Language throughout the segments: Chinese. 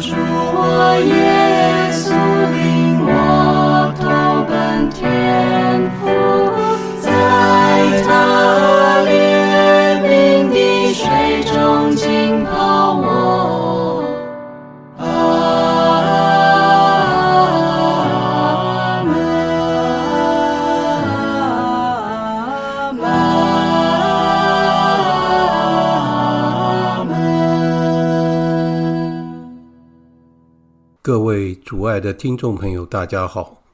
祝我各位主爱的听众朋友，大家好！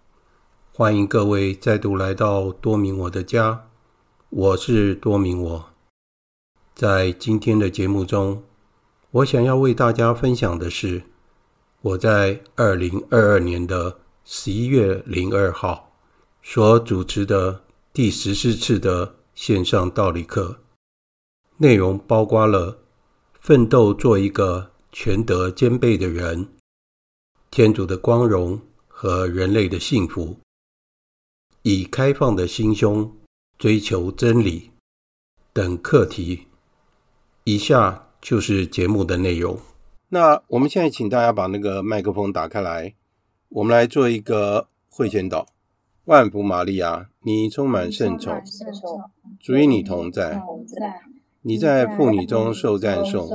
欢迎各位再度来到多明我的家，我是多明我。在今天的节目中，我想要为大家分享的是我在二零二二年的十一月零二号所主持的第十四次的线上道理课，内容包括了奋斗做一个全德兼备的人。天主的光荣和人类的幸福，以开放的心胸追求真理等课题。以下就是节目的内容。那我们现在请大家把那个麦克风打开来，我们来做一个会前祷。万福玛利亚，你充满圣宠，主与你同在，你在妇女中受赞颂。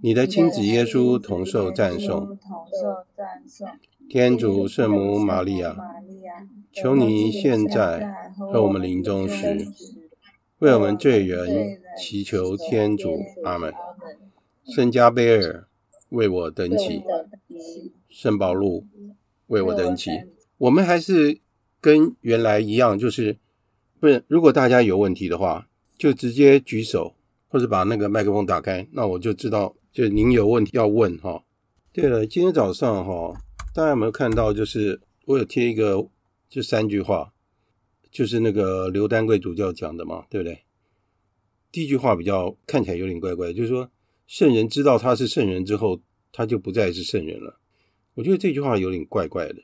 你的亲子耶稣同受赞颂，天主圣母玛利亚，求你现在和我们临终时，为我们罪人祈求天主。阿门。圣加贝尔为我等起，圣保禄为我等起。我们还是跟原来一样，就是不是？如果大家有问题的话，就直接举手，或者把那个麦克风打开，那我就知道。就您有问题要问哈。对了，今天早上哈，大家有没有看到？就是我有贴一个，就三句话，就是那个刘丹贵主教讲的嘛，对不对？第一句话比较看起来有点怪怪，就是说圣人知道他是圣人之后，他就不再是圣人了。我觉得这句话有点怪怪的。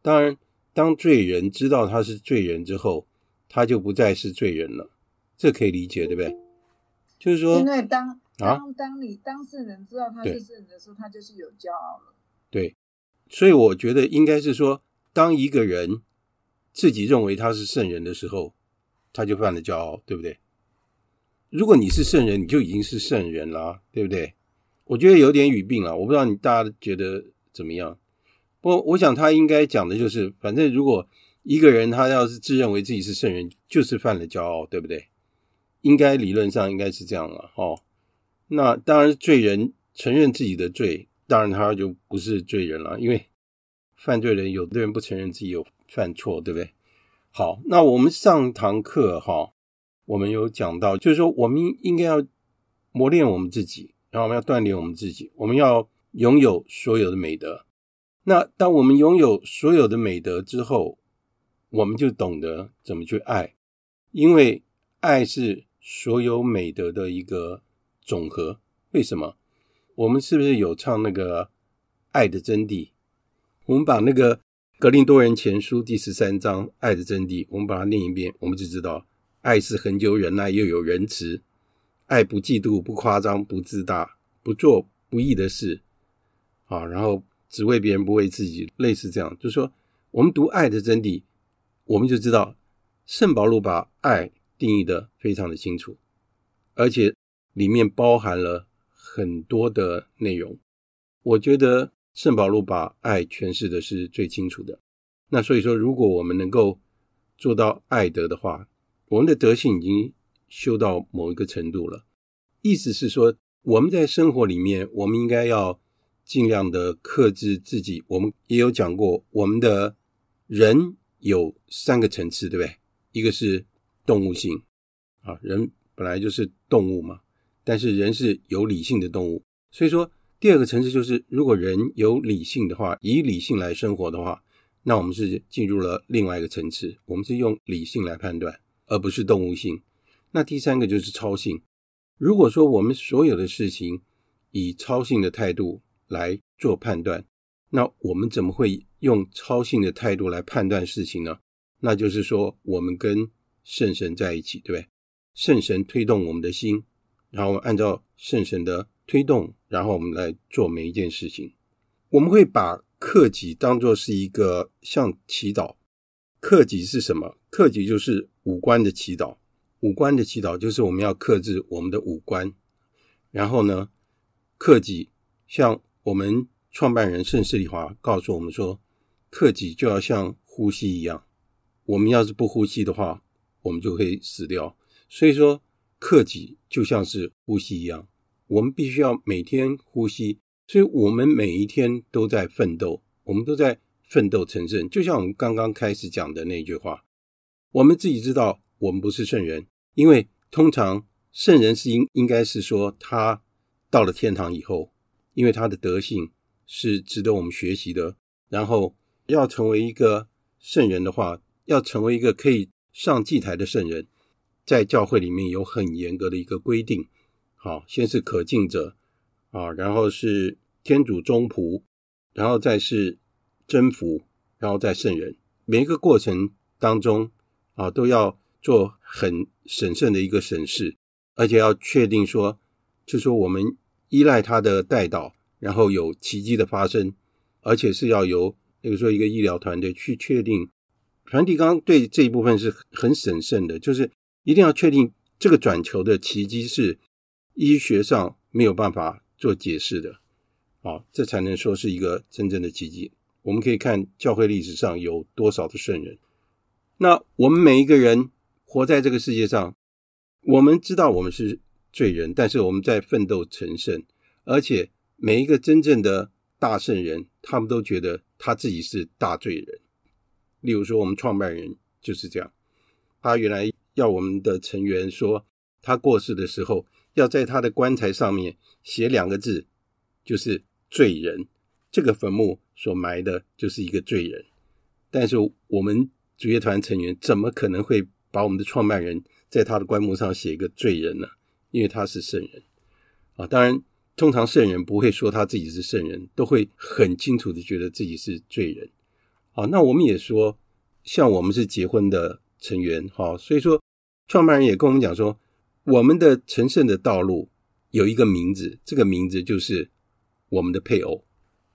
当然，当罪人知道他是罪人之后，他就不再是罪人了，这可以理解，对不对？就是说，因为当当当你当事人知道他是圣人的时候，他就是有骄傲了。对，所以我觉得应该是说，当一个人自己认为他是圣人的时候，他就犯了骄傲，对不对？如果你是圣人，你就已经是圣人啦，对不对？我觉得有点语病了，我不知道你大家觉得怎么样。不过我想他应该讲的就是，反正如果一个人他要是自认为自己是圣人，就是犯了骄傲，对不对？应该理论上应该是这样了，哦。那当然，罪人承认自己的罪，当然他就不是罪人了。因为犯罪人有的人不承认自己有犯错，对不对？好，那我们上堂课哈，我们有讲到，就是说我们应该要磨练我们自己，然后我们要锻炼我们自己，我们要拥有所有的美德。那当我们拥有所有的美德之后，我们就懂得怎么去爱，因为爱是所有美德的一个。总和，为什么？我们是不是有唱那个爱的真谛？我们把那个格林多人前书第十三章爱的真谛，我们把它念一遍，我们就知道，爱是恒久忍耐，又有仁慈；爱不嫉妒，不夸张，不自大，不做不义的事。啊，然后只为别人，不为自己，类似这样，就是说，我们读爱的真谛，我们就知道，圣保禄把爱定义的非常的清楚，而且。里面包含了很多的内容，我觉得圣保禄把爱诠释的是最清楚的。那所以说，如果我们能够做到爱德的话，我们的德性已经修到某一个程度了。意思是说，我们在生活里面，我们应该要尽量的克制自己。我们也有讲过，我们的人有三个层次，对不对？一个是动物性啊，人本来就是动物嘛。但是人是有理性的动物，所以说第二个层次就是，如果人有理性的话，以理性来生活的话，那我们是进入了另外一个层次，我们是用理性来判断，而不是动物性。那第三个就是超性。如果说我们所有的事情以超性的态度来做判断，那我们怎么会用超性的态度来判断事情呢？那就是说，我们跟圣神在一起，对不对？圣神推动我们的心。然后我们按照圣神的推动，然后我们来做每一件事情。我们会把克己当作是一个像祈祷。克己是什么？克己就是五官的祈祷。五官的祈祷就是我们要克制我们的五官。然后呢，克己像我们创办人盛世礼华告诉我们说，克己就要像呼吸一样。我们要是不呼吸的话，我们就会死掉。所以说。克己就像是呼吸一样，我们必须要每天呼吸，所以我们每一天都在奋斗，我们都在奋斗成圣。就像我们刚刚开始讲的那句话，我们自己知道我们不是圣人，因为通常圣人是应应该是说他到了天堂以后，因为他的德性是值得我们学习的。然后要成为一个圣人的话，要成为一个可以上祭台的圣人，在教会里面有很严格的一个规定。好，先是可敬者啊，然后是天主忠仆，然后再是真仆，然后再圣人。每一个过程当中啊，都要做很审慎的一个审视，而且要确定说，就说我们依赖他的代祷，然后有奇迹的发生，而且是要由比如说一个医疗团队去确定。梵蒂冈对这一部分是很审慎的，就是一定要确定这个转球的奇迹是。医学上没有办法做解释的，啊，这才能说是一个真正的奇迹。我们可以看教会历史上有多少的圣人。那我们每一个人活在这个世界上，我们知道我们是罪人，但是我们在奋斗成圣。而且每一个真正的大圣人，他们都觉得他自己是大罪人。例如说，我们创办人就是这样，他原来要我们的成员说，他过世的时候。要在他的棺材上面写两个字，就是罪人。这个坟墓所埋的就是一个罪人。但是我们主乐团成员怎么可能会把我们的创办人在他的棺木上写一个罪人呢？因为他是圣人啊。当然，通常圣人不会说他自己是圣人，都会很清楚的觉得自己是罪人。好，那我们也说，像我们是结婚的成员，好，所以说创办人也跟我们讲说。我们的成圣的道路有一个名字，这个名字就是我们的配偶。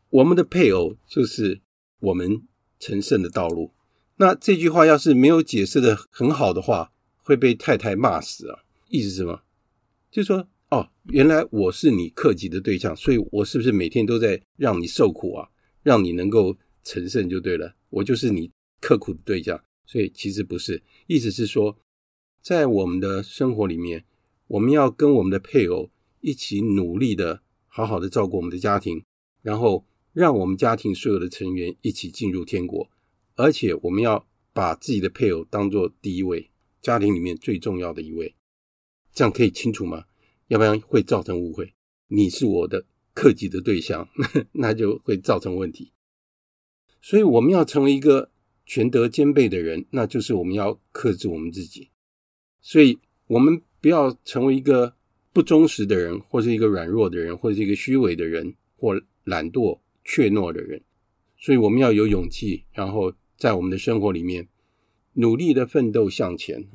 我们的配偶就是我们成圣的道路。那这句话要是没有解释的很好的话，会被太太骂死啊！意思是什么？就说，哦，原来我是你克己的对象，所以我是不是每天都在让你受苦啊？让你能够成圣就对了。我就是你刻苦的对象，所以其实不是。意思是说。在我们的生活里面，我们要跟我们的配偶一起努力的，好好的照顾我们的家庭，然后让我们家庭所有的成员一起进入天国。而且，我们要把自己的配偶当做第一位，家庭里面最重要的一位。这样可以清楚吗？要不然会造成误会。你是我的克己的对象，那就会造成问题。所以，我们要成为一个全德兼备的人，那就是我们要克制我们自己。所以，我们不要成为一个不忠实的人，或是一个软弱的人，或是一个虚伪的人，或懒惰怯懦的人。所以，我们要有勇气，然后在我们的生活里面努力的奋斗向前。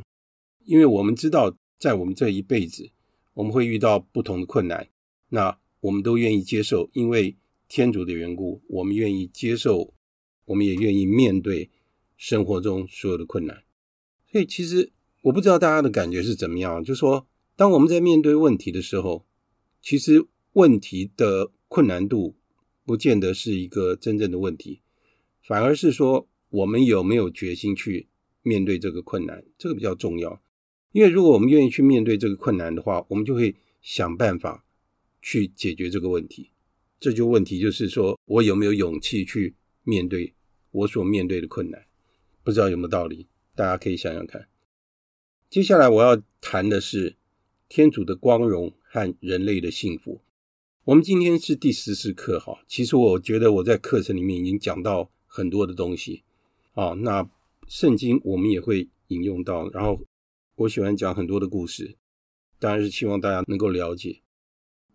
因为我们知道，在我们这一辈子，我们会遇到不同的困难，那我们都愿意接受，因为天主的缘故，我们愿意接受，我们也愿意面对生活中所有的困难。所以，其实。我不知道大家的感觉是怎么样，就说，当我们在面对问题的时候，其实问题的困难度不见得是一个真正的问题，反而是说我们有没有决心去面对这个困难，这个比较重要。因为如果我们愿意去面对这个困难的话，我们就会想办法去解决这个问题。这就问题就是说我有没有勇气去面对我所面对的困难，不知道有没有道理，大家可以想想看。接下来我要谈的是天主的光荣和人类的幸福。我们今天是第十四课哈，其实我觉得我在课程里面已经讲到很多的东西啊。那圣经我们也会引用到，然后我喜欢讲很多的故事，当然是希望大家能够了解。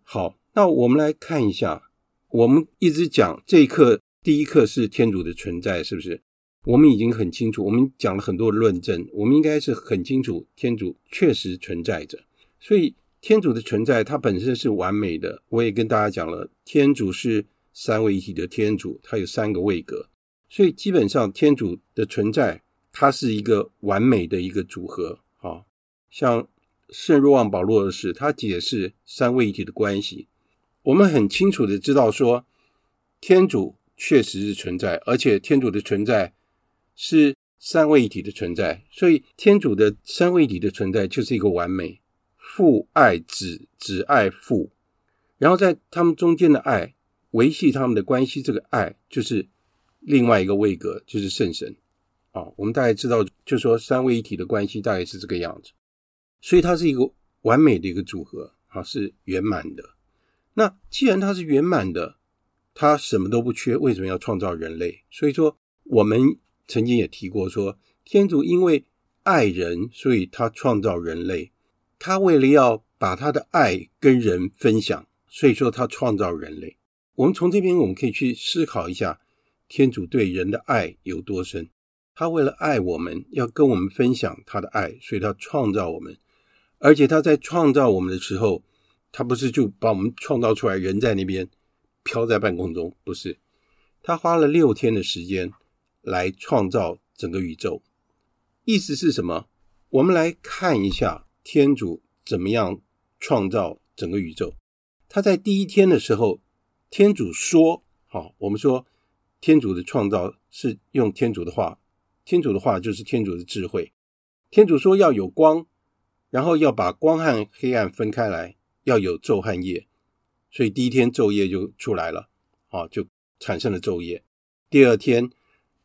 好，那我们来看一下，我们一直讲这一课，第一课是天主的存在，是不是？我们已经很清楚，我们讲了很多的论证，我们应该是很清楚，天主确实存在着。所以，天主的存在，它本身是完美的。我也跟大家讲了，天主是三位一体的天主，它有三个位格，所以基本上天主的存在，它是一个完美的一个组合。啊，像圣若望保禄二世，他解释三位一体的关系，我们很清楚的知道说，天主确实是存在，而且天主的存在。是三位一体的存在，所以天主的三位一体的存在就是一个完美，父爱子，子爱父，然后在他们中间的爱维系他们的关系，这个爱就是另外一个位格，就是圣神啊。我们大概知道，就说三位一体的关系大概是这个样子，所以它是一个完美的一个组合啊，是圆满的。那既然它是圆满的，他什么都不缺，为什么要创造人类？所以说，我们曾经也提过说，天主因为爱人，所以他创造人类。他为了要把他的爱跟人分享，所以说他创造人类。我们从这边我们可以去思考一下，天主对人的爱有多深。他为了爱我们，要跟我们分享他的爱，所以他创造我们。而且他在创造我们的时候，他不是就把我们创造出来，人在那边飘在半空中，不是。他花了六天的时间来创造整个宇宙。意思是什么？我们来看一下天主怎么样创造整个宇宙。他在第一天的时候，天主说：“好，我们说天主的创造是用天主的话，天主的话就是天主的智慧。天主说要有光，然后要把光和黑暗分开来，要有昼和夜。所以第一天昼夜就出来了，啊，就产生了昼夜。第二天，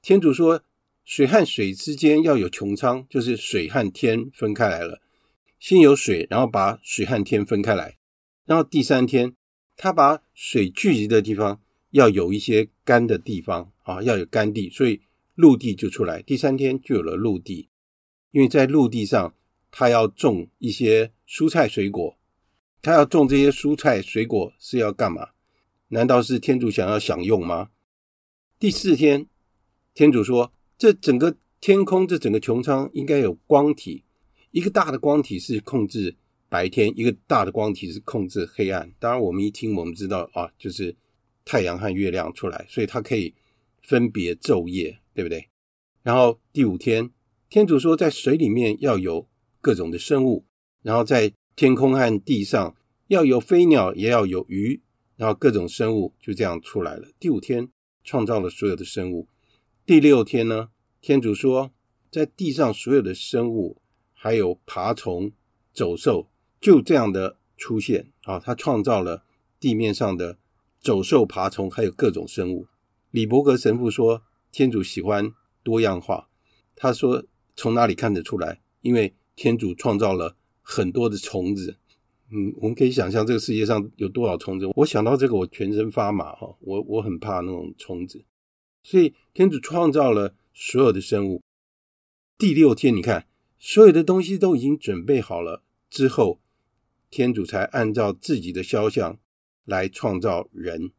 天主说。”水和水之间要有穹苍，就是水和天分开来了。先有水，然后把水和天分开来。然后第三天，他把水聚集的地方要有一些干的地方啊，要有干地，所以陆地就出来。第三天就有了陆地，因为在陆地上，他要种一些蔬菜水果。他要种这些蔬菜水果是要干嘛？难道是天主想要享用吗？第四天，天主说。这整个天空，这整个穹苍应该有光体，一个大的光体是控制白天，一个大的光体是控制黑暗。当然，我们一听我们知道啊，就是太阳和月亮出来，所以它可以分别昼夜，对不对？然后第五天，天主说在水里面要有各种的生物，然后在天空和地上要有飞鸟，也要有鱼，然后各种生物就这样出来了。第五天创造了所有的生物。第六天呢，天主说，在地上所有的生物，还有爬虫、走兽，就这样的出现啊。他创造了地面上的走兽、爬虫，还有各种生物。李伯格神父说，天主喜欢多样化。他说，从哪里看得出来？因为天主创造了很多的虫子。嗯，我们可以想象这个世界上有多少虫子。我想到这个，我全身发麻哈。我我很怕那种虫子。所以天主创造了所有的生物。第六天，你看，所有的东西都已经准备好了之后，天主才按照自己的肖像来创造人。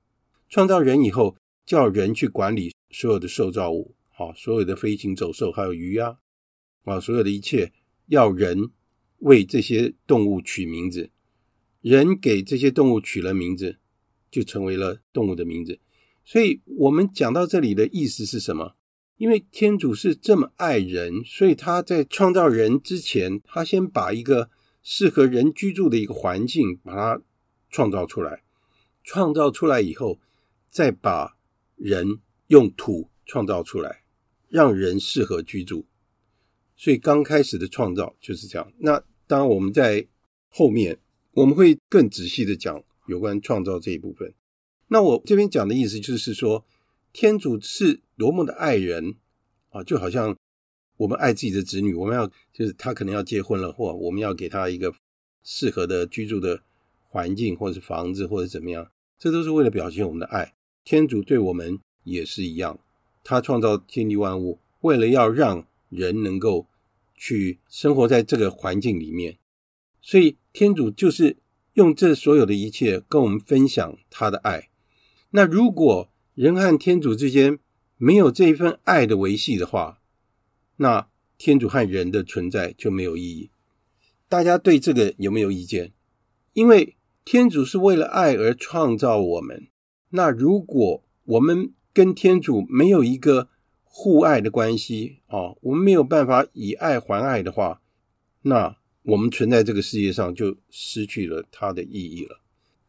创造人以后，叫人去管理所有的受造物，好，所有的飞禽走兽，还有鱼啊，啊，所有的一切，要人为这些动物取名字。人给这些动物取了名字，就成为了动物的名字。所以我们讲到这里的意思是什么？因为天主是这么爱人，所以他在创造人之前，他先把一个适合人居住的一个环境把它创造出来，创造出来以后，再把人用土创造出来，让人适合居住。所以刚开始的创造就是这样。那当然我们在后面我们会更仔细的讲有关创造这一部分。那我这边讲的意思就是说，天主是多么的爱人啊，就好像我们爱自己的子女，我们要就是他可能要结婚了，或我们要给他一个适合的居住的环境，或者是房子，或者怎么样，这都是为了表现我们的爱。天主对我们也是一样，他创造天地万物，为了要让人能够去生活在这个环境里面，所以天主就是用这所有的一切跟我们分享他的爱。那如果人和天主之间没有这一份爱的维系的话，那天主和人的存在就没有意义。大家对这个有没有意见？因为天主是为了爱而创造我们。那如果我们跟天主没有一个互爱的关系啊，我们没有办法以爱还爱的话，那我们存在这个世界上就失去了它的意义了。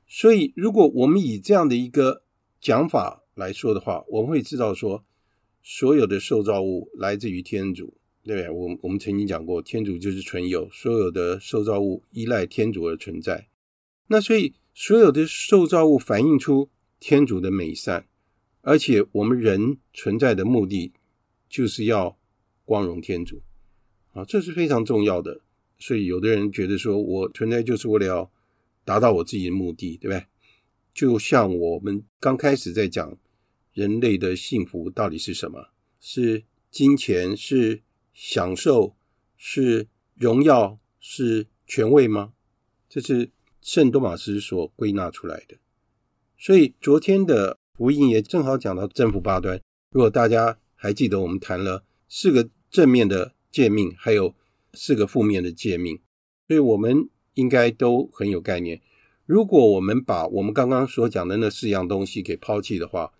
所以，如果我们以这样的一个讲法来说的话，我们会知道说，所有的受造物来自于天主，对不对？我我们曾经讲过，天主就是存有，所有的受造物依赖天主而存在。那所以，所有的受造物反映出天主的美善，而且我们人存在的目的就是要光荣天主啊，这是非常重要的。所以有的人觉得说，我存在就是为了要达到我自己的目的，对不对？就像我们刚开始在讲人类的幸福到底是什么？是金钱？是享受？是荣耀？是权位吗？这是圣多玛斯所归纳出来的。所以昨天的福音也正好讲到真福八端。如果大家还记得，我们谈了四个正面的诫命，还有四个负面的诫命，所以我们应该都很有概念。如果我们把我们刚刚所讲的那四样东西给抛弃的话，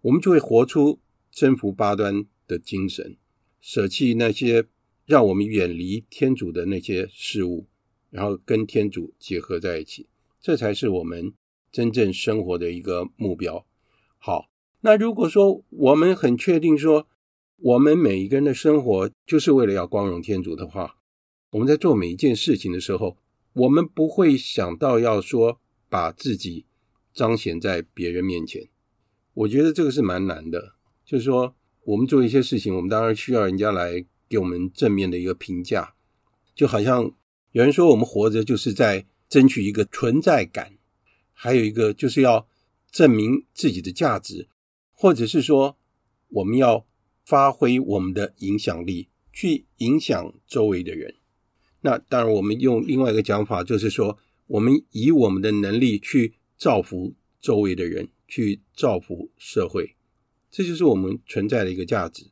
我们就会活出征服八端的精神，舍弃那些让我们远离天主的那些事物，然后跟天主结合在一起，这才是我们真正生活的一个目标。好，那如果说我们很确定说，我们每一个人的生活就是为了要光荣天主的话，我们在做每一件事情的时候，我们不会想到要说把自己彰显在别人面前。我觉得这个是蛮难的，就是说我们做一些事情，我们当然需要人家来给我们正面的一个评价，就好像有人说我们活着就是在争取一个存在感。还有一个就是要证明自己的价值，或者是说我们要发挥我们的影响力，去影响周围的人。那当然，我们用另外一个讲法，就是说我们以我们的能力去造福周围的人，去造福社会，这就是我们存在的一个价值。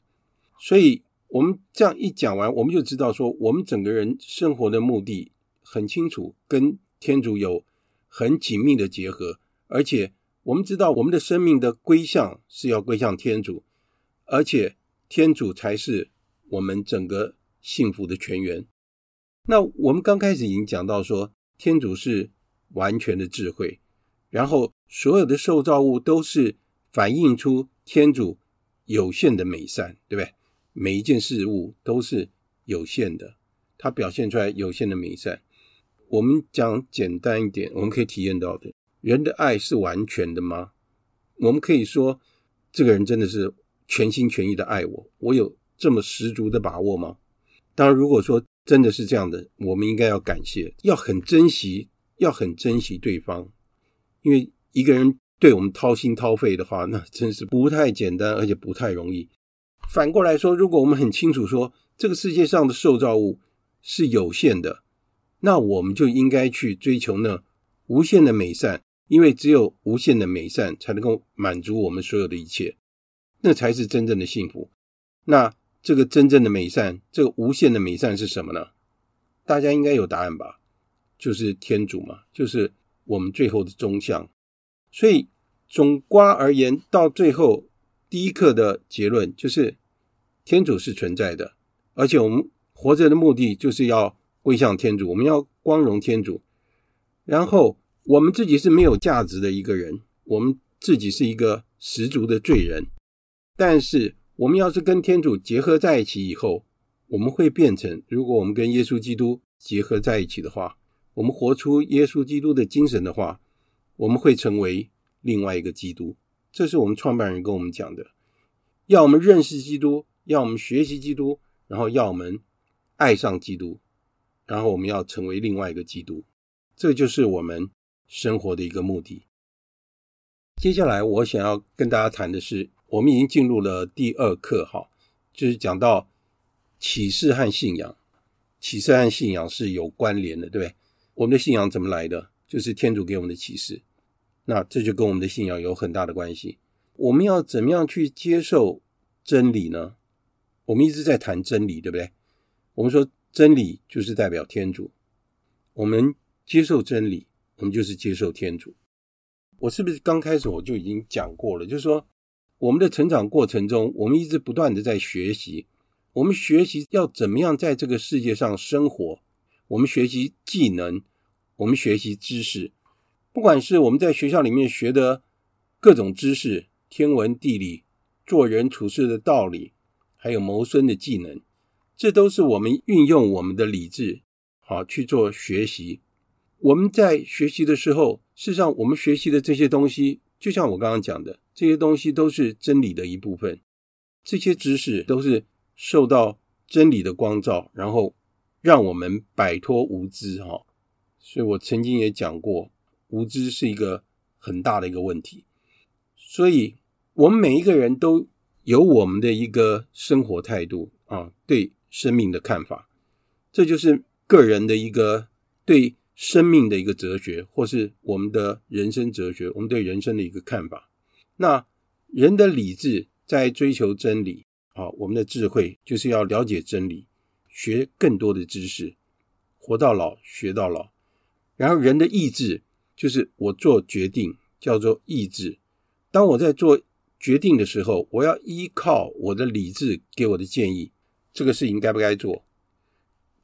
所以，我们这样一讲完，我们就知道说，我们整个人生活的目的很清楚，跟天主有。很紧密的结合，而且我们知道我们的生命的归向是要归向天主，而且天主才是我们整个幸福的泉源。那我们刚开始已经讲到说，天主是完全的智慧，然后所有的受造物都是反映出天主有限的美善，对不对？每一件事物都是有限的，它表现出来有限的美善。我们讲简单一点，我们可以体验到的，人的爱是完全的吗？我们可以说，这个人真的是全心全意的爱我，我有这么十足的把握吗？当然，如果说真的是这样的，我们应该要感谢，要很珍惜，要很珍惜对方，因为一个人对我们掏心掏肺的话，那真是不太简单，而且不太容易。反过来说，如果我们很清楚说，这个世界上的受造物是有限的。那我们就应该去追求那无限的美善，因为只有无限的美善才能够满足我们所有的一切，那才是真正的幸福。那这个真正的美善，这个无限的美善是什么呢？大家应该有答案吧？就是天主嘛，就是我们最后的终向。所以总括而言，到最后第一课的结论就是天主是存在的，而且我们活着的目的就是要。归向天主，我们要光荣天主。然后我们自己是没有价值的一个人，我们自己是一个十足的罪人。但是我们要是跟天主结合在一起以后，我们会变成，如果我们跟耶稣基督结合在一起的话，我们活出耶稣基督的精神的话，我们会成为另外一个基督。这是我们创办人跟我们讲的，要我们认识基督，要我们学习基督，然后要我们爱上基督。然后我们要成为另外一个基督，这就是我们生活的一个目的。接下来我想要跟大家谈的是，我们已经进入了第二课，哈，就是讲到启示和信仰。启示和信仰是有关联的，对不对？我们的信仰怎么来的？就是天主给我们的启示。那这就跟我们的信仰有很大的关系。我们要怎么样去接受真理呢？我们一直在谈真理，对不对？我们说。真理就是代表天主，我们接受真理，我们就是接受天主。我是不是刚开始我就已经讲过了？就是说，我们的成长过程中，我们一直不断的在学习，我们学习要怎么样在这个世界上生活，我们学习技能，我们学习知识，不管是我们在学校里面学的各种知识，天文地理、做人处事的道理，还有谋生的技能。这都是我们运用我们的理智，好去做学习。我们在学习的时候，事实上，我们学习的这些东西就像我刚刚讲的，这些东西都是真理的一部分，这些知识都是受到真理的光照，然后让我们摆脱无知哈。所以我曾经也讲过，无知是一个很大的一个问题。所以，我们每一个人都有我们的一个生活态度啊，对生命的看法，这就是个人的一个对生命的一个哲学，或是我们的人生哲学，我们对人生的一个看法。那人的理智在追求真理啊，我们的智慧就是要了解真理，学更多的知识，活到老学到老。然后人的意志就是我做决定，叫做意志。当我在做决定的时候，我要依靠我的理智给我的建议，这个事情该不该做？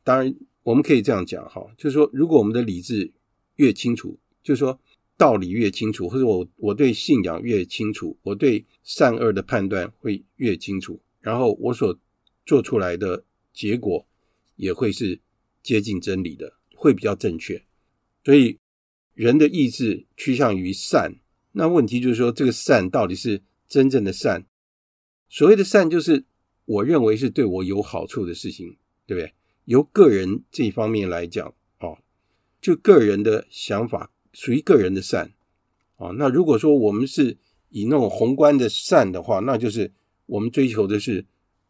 当然，我们可以这样讲哈，就是说，如果我们的理智越清楚，就是说道理越清楚，或者我我对信仰越清楚，我对善恶的判断会越清楚，然后我所做出来的结果也会是接近真理的，会比较正确。所以，人的意志趋向于善。那问题就是说，这个善到底是真正的善？所谓的善，就是我认为是对我有好处的事情，对不对？由个人这一方面来讲，哦，就个人的想法属于个人的善，哦，那如果说我们是以那种宏观的善的话，那就是我们追求的是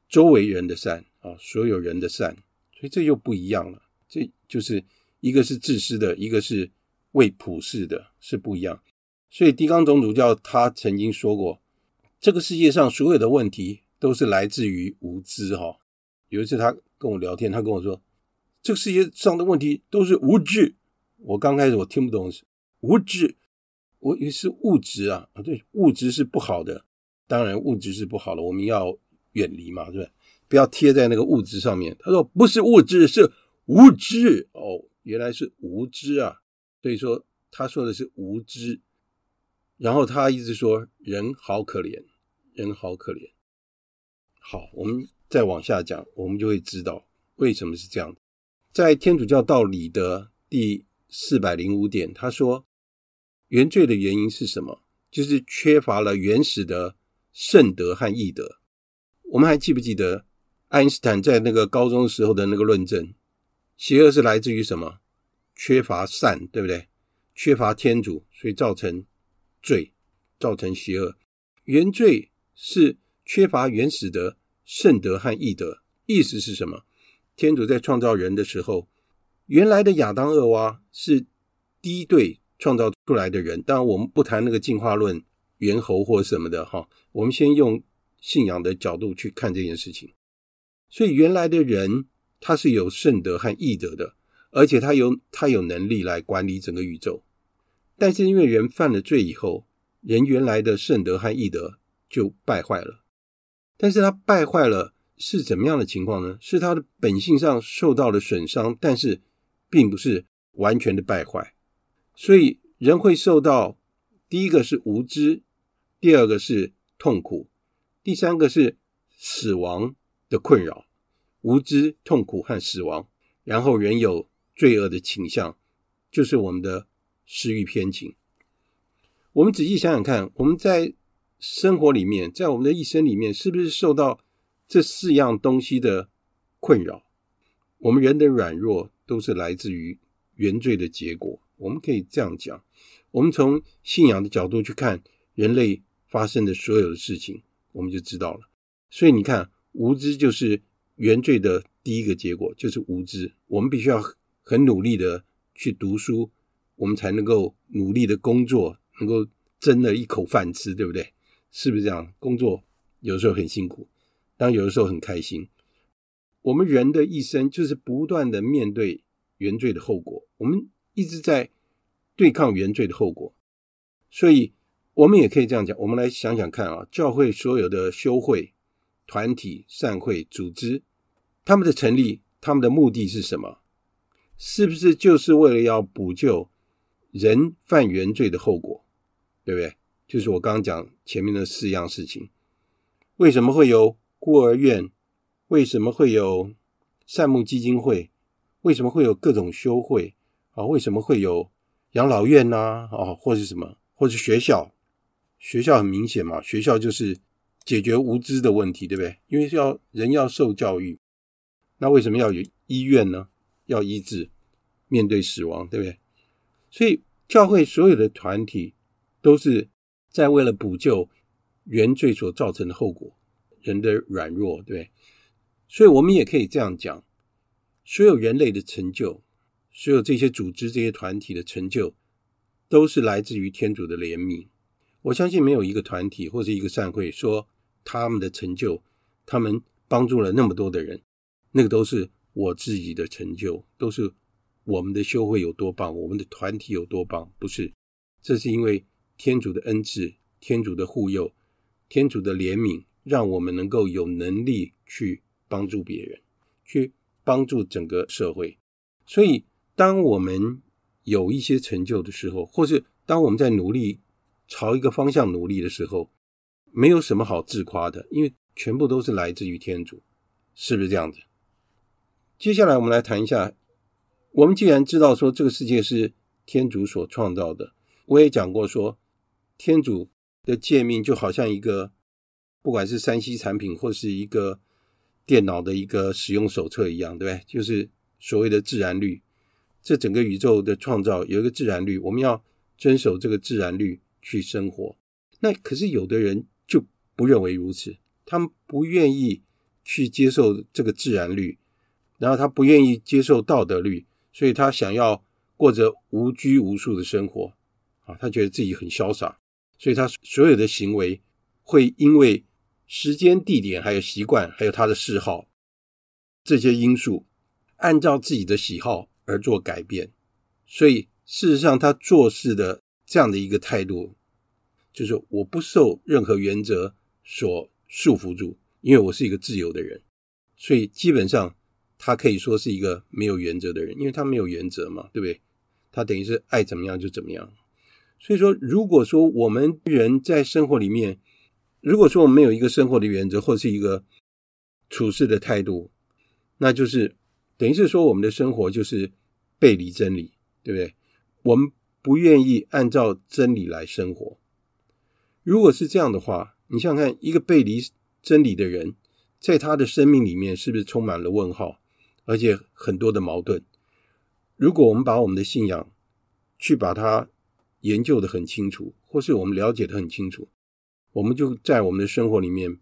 周围人的善啊，所有人的善，所以这又不一样了。这就是。一个是自私的，一个是为普世的，是不一样。所以狄刚总主教他曾经说过，这个世界上所有的问题都是来自于无知。哈，有一次他跟我聊天，他跟我说，这个世界上的问题都是无知。我刚开始我听不懂，无知，我以为是物质啊，啊，对，物质是不好的，当然物质是不好的，我们要远离嘛，对不对？不要贴在那个物质上面。他说不是物质，是无知哦。原来是无知啊，所以说他说的是无知，然后他一直说人好可怜，人好可怜。好，我们再往下讲，我们就会知道为什么是这样。在天主教道理的第四百零五点，他说原罪的原因是什么？就是缺乏了原始的圣德和义德。我们还记不记得爱因斯坦在那个高中时候的那个论证？邪恶是来自于什么？缺乏善，对不对？缺乏天主，所以造成罪，造成邪恶。原罪是缺乏原始的圣德和义德。意思是什么？天主在创造人的时候，原来的亚当、厄娃是第一对创造出来的人。当然，我们不谈那个进化论、猿猴或什么的哈。我们先用信仰的角度去看这件事情。所以，原来的人。他是有圣德和义德的，而且他有他有能力来管理整个宇宙。但是因为人犯了罪以后，人原来的圣德和义德就败坏了。但是他败坏了是怎么样的情况呢？是他的本性上受到了损伤，但是并不是完全的败坏。所以人会受到第一个是无知，第二个是痛苦，第三个是死亡的困扰。无知、痛苦和死亡，然后人有罪恶的倾向，就是我们的私欲偏情。我们仔细想想看，我们在生活里面，在我们的一生里面，是不是受到这四样东西的困扰？我们人的软弱都是来自于原罪的结果。我们可以这样讲：我们从信仰的角度去看人类发生的所有的事情，我们就知道了。所以你看，无知就是。原罪的第一个结果就是无知，我们必须要很努力的去读书，我们才能够努力的工作，能够争了一口饭吃，对不对？是不是这样？工作有时候很辛苦，但有的时候很开心。我们人的一生就是不断的面对原罪的后果，我们一直在对抗原罪的后果，所以我们也可以这样讲。我们来想想看啊，教会所有的修会。团体、善会、组织，他们的成立，他们的目的是什么？是不是就是为了要补救人犯原罪的后果？对不对？就是我刚刚讲前面的四样事情。为什么会有孤儿院？为什么会有善牧基金会？为什么会有各种修会？啊，为什么会有养老院呐？啊，或是什么？或是学校？学校很明显嘛，学校就是解决无知的问题，对不对？因为要人要受教育，那为什么要有医院呢？要医治，面对死亡，对不对？所以教会所有的团体都是在为了补救原罪所造成的后果，人的软弱，对？所以我们也可以这样讲，所有人类的成就，所有这些组织、这些团体的成就，都是来自于天主的怜悯。我相信没有一个团体或者一个善会说他们的成就，他们帮助了那么多的人，那个都是我自己的成就，都是我们的修会有多棒，我们的团体有多棒，不是？这是因为天主的恩赐、天主的护佑、天主的怜悯，让我们能够有能力去帮助别人，去帮助整个社会。所以，当我们有一些成就的时候，或是当我们在努力。朝一个方向努力的时候，没有什么好自夸的，因为全部都是来自于天主，是不是这样子？接下来我们来谈一下，我们既然知道说这个世界是天主所创造的，我也讲过说，天主的诫命就好像一个，不管是 3C 产品或是一个电脑的一个使用手册一样，对不对？就是所谓的自然律，这整个宇宙的创造有一个自然律，我们要遵守这个自然律。去生活，那可是有的人就不认为如此，他们不愿意去接受这个自然律，然后他不愿意接受道德律，所以他想要过着无拘无束的生活啊，他觉得自己很潇洒，所以他所有的行为会因为时间、地点、还有习惯，还有他的嗜好这些因素，按照自己的喜好而做改变，所以事实上他做事的。这样的一个态度，就是我不受任何原则所束缚住，因为我是一个自由的人，所以基本上他可以说是一个没有原则的人，因为他没有原则嘛，对不对？他等于是爱怎么样就怎么样。所以说，如果说我们人在生活里面，如果说我们没有一个生活的原则或是一个处事的态度，那就是等于是说我们的生活就是背离真理，对不对？我们。不愿意按照真理来生活。如果是这样的话，你想想看，一个背离真理的人，在他的生命里面是不是充满了问号，而且很多的矛盾？如果我们把我们的信仰去把它研究的很清楚，或是我们了解的很清楚，我们就在我们的生活里面，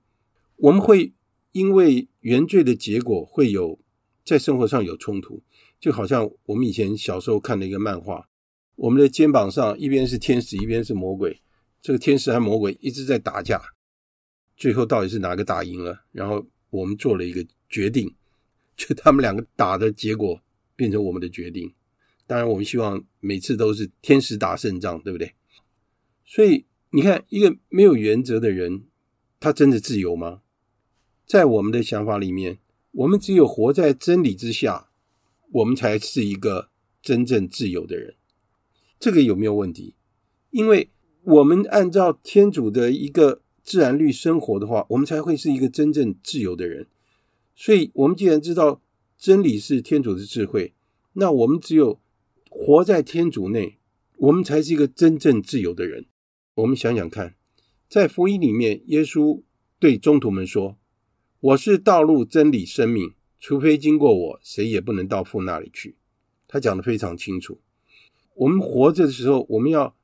我们会因为原罪的结果会有在生活上有冲突，就好像我们以前小时候看的一个漫画。我们的肩膀上一边是天使，一边是魔鬼。这个天使和魔鬼一直在打架，最后到底是哪个打赢了？然后我们做了一个决定，就他们两个打的结果变成我们的决定。当然，我们希望每次都是天使打胜仗，对不对？所以你看，一个没有原则的人，他真的自由吗？在我们的想法里面，我们只有活在真理之下，我们才是一个真正自由的人。这个有没有问题？因为我们按照天主的一个自然律生活的话，我们才会是一个真正自由的人。所以，我们既然知道真理是天主的智慧，那我们只有活在天主内，我们才是一个真正自由的人。我们想想看，在福音里面，耶稣对宗徒们说：“我是道路、真理、生命，除非经过我，谁也不能到父那里去。”他讲得非常清楚。我们活着的时候，我们要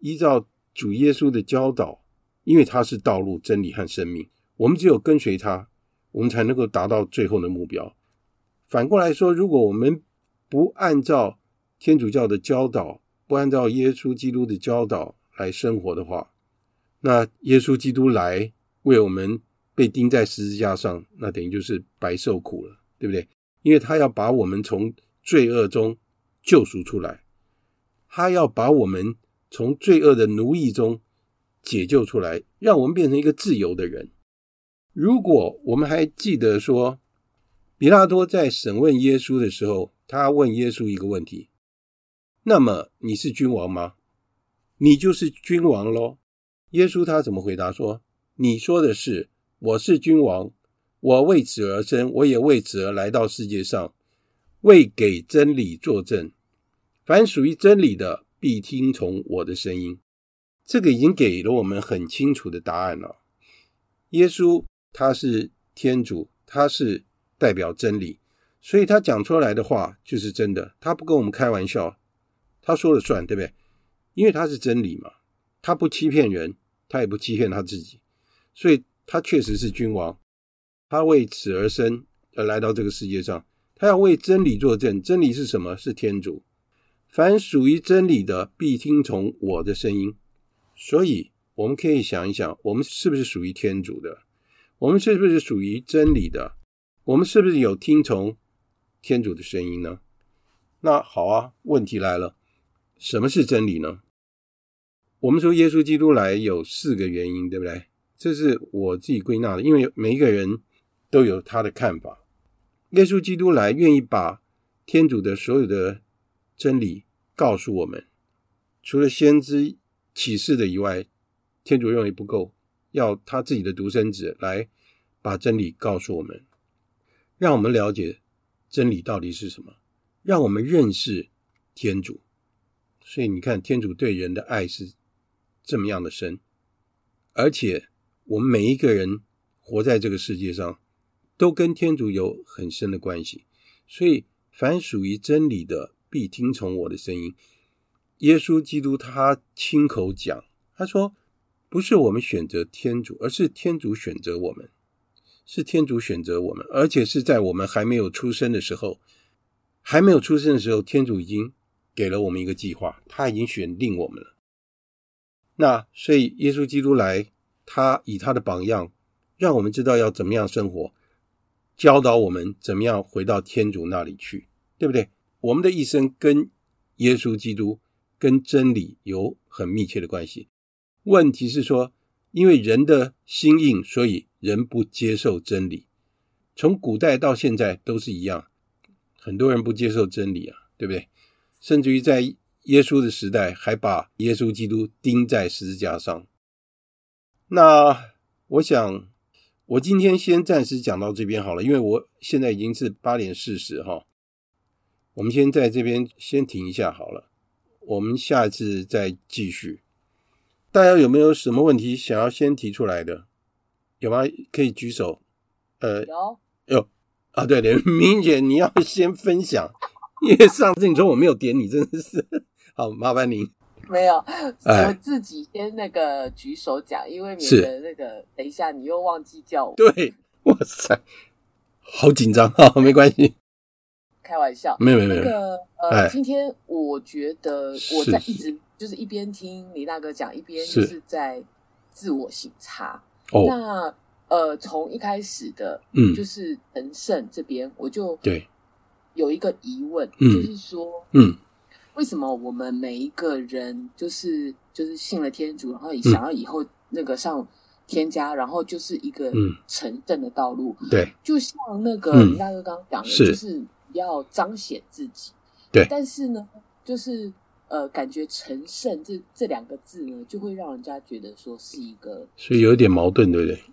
依照主耶稣的教导，因为他是道路、真理和生命。我们只有跟随他，我们才能够达到最后的目标。反过来说，如果我们不按照天主教的教导，不按照耶稣基督的教导来生活的话，那耶稣基督来为我们被钉在十字架上，那等于就是白受苦了，对不对？因为他要把我们从罪恶中救赎出来。他要把我们从罪恶的奴役中解救出来，让我们变成一个自由的人。如果我们还记得说，比拉多在审问耶稣的时候，他问耶稣一个问题：“那么你是君王吗？你就是君王喽。”耶稣他怎么回答说：“你说的是，我是君王，我为此而生，我也为此而来到世界上，为给真理作证。”凡属于真理的，必听从我的声音。这个已经给了我们很清楚的答案了。耶稣他是天主，他是代表真理，所以他讲出来的话就是真的，他不跟我们开玩笑，他说了算，对不对？因为他是真理嘛，他不欺骗人，他也不欺骗他自己，所以他确实是君王，他为此而生，而来到这个世界上，他要为真理作证。真理是什么？是天主。凡属于真理的，必听从我的声音。所以，我们可以想一想，我们是不是属于天主的？我们是不是属于真理的？我们是不是有听从天主的声音呢？那好啊，问题来了，什么是真理呢？我们说耶稣基督来有四个原因，对不对？这是我自己归纳的，因为每一个人都有他的看法。耶稣基督来，愿意把天主的所有的真理告诉我们，除了先知。启示的以外，天主认为不够，要他自己的独生子来把真理告诉我们，让我们了解真理到底是什么，让我们认识天主。所以你看，天主对人的爱是这么样的深，而且我们每一个人活在这个世界上，都跟天主有很深的关系。所以，凡属于真理的，必听从我的声音。耶稣基督他亲口讲，他说：“不是我们选择天主，而是天主选择我们，是天主选择我们，而且是在我们还没有出生的时候，还没有出生的时候，天主已经给了我们一个计划，他已经选定我们了。那所以耶稣基督来，他以他的榜样，让我们知道要怎么样生活，教导我们怎么样回到天主那里去，对不对？我们的一生跟耶稣基督。”跟真理有很密切的关系。问题是说，因为人的心硬，所以人不接受真理。从古代到现在都是一样，很多人不接受真理啊，对不对？甚至于在耶稣的时代，还把耶稣基督钉在十字架上。那我想，我今天先暂时讲到这边好了，因为我现在已经是八点四十哈。我们先在这边先停一下好了。我们下一次再继续。大家有没有什么问题想要先提出来的？有吗？可以举手。呃，有有啊，对对，明姐你要先分享，因为上次你说我没有点你，真的是 好麻烦您。没有，我自己先那个举手讲，因为免得那个等一下你又忘记叫我。对，哇塞，好紧张 啊，没关系。开玩笑，没有没有没有。那个呃，今天我觉得我在一直就是一边听李大哥讲，一边就是在自我省察。那呃，从一开始的，嗯，就是神圣这边，我就对有一个疑问，就是说，嗯，为什么我们每一个人就是就是信了天主，然后也想要以后那个上天家，然后就是一个成圣的道路？对，就像那个林大哥刚刚讲的，就是。要彰显自己，对，但是呢，就是呃，感觉成圣这这两个字呢，就会让人家觉得说是一个，所以有一点矛盾，对不对？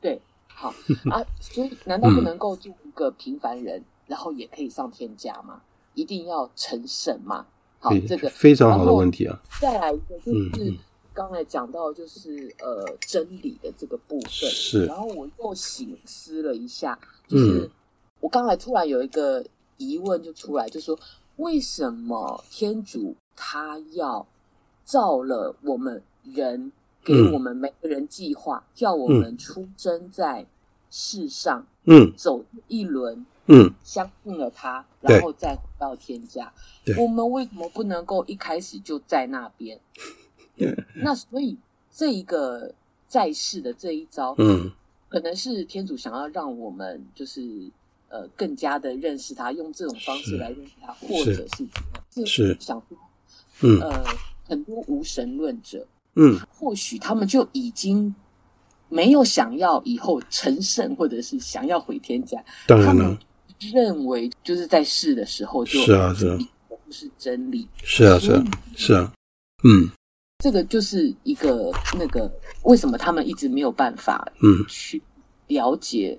对，好。啊，所以难道不能够做一个平凡人，嗯、然后也可以上天家吗？一定要成神吗？好，这个非常好的问题啊。再来一个就是刚才讲到就是呃真理的这个部分，是，然后我又醒思了一下，就是。嗯我刚才突然有一个疑问就出来，就说为什么天主他要造了我们人，给我们每个人计划，嗯、叫我们出征在世上，嗯，走一轮，嗯，相信了他，然后再回到天家。我们为什么不能够一开始就在那边？那所以这一个在世的这一招，嗯，可能是天主想要让我们就是。呃，更加的认识他，用这种方式来认识他，或者是是，是想说，嗯，呃，很多无神论者，嗯，或许他们就已经没有想要以后成圣，或者是想要回天家。当然了，他们认为就是在试的时候就，是啊是啊，不是真理，是啊是啊是啊，嗯，这个就是一个那个为什么他们一直没有办法，嗯，去了解。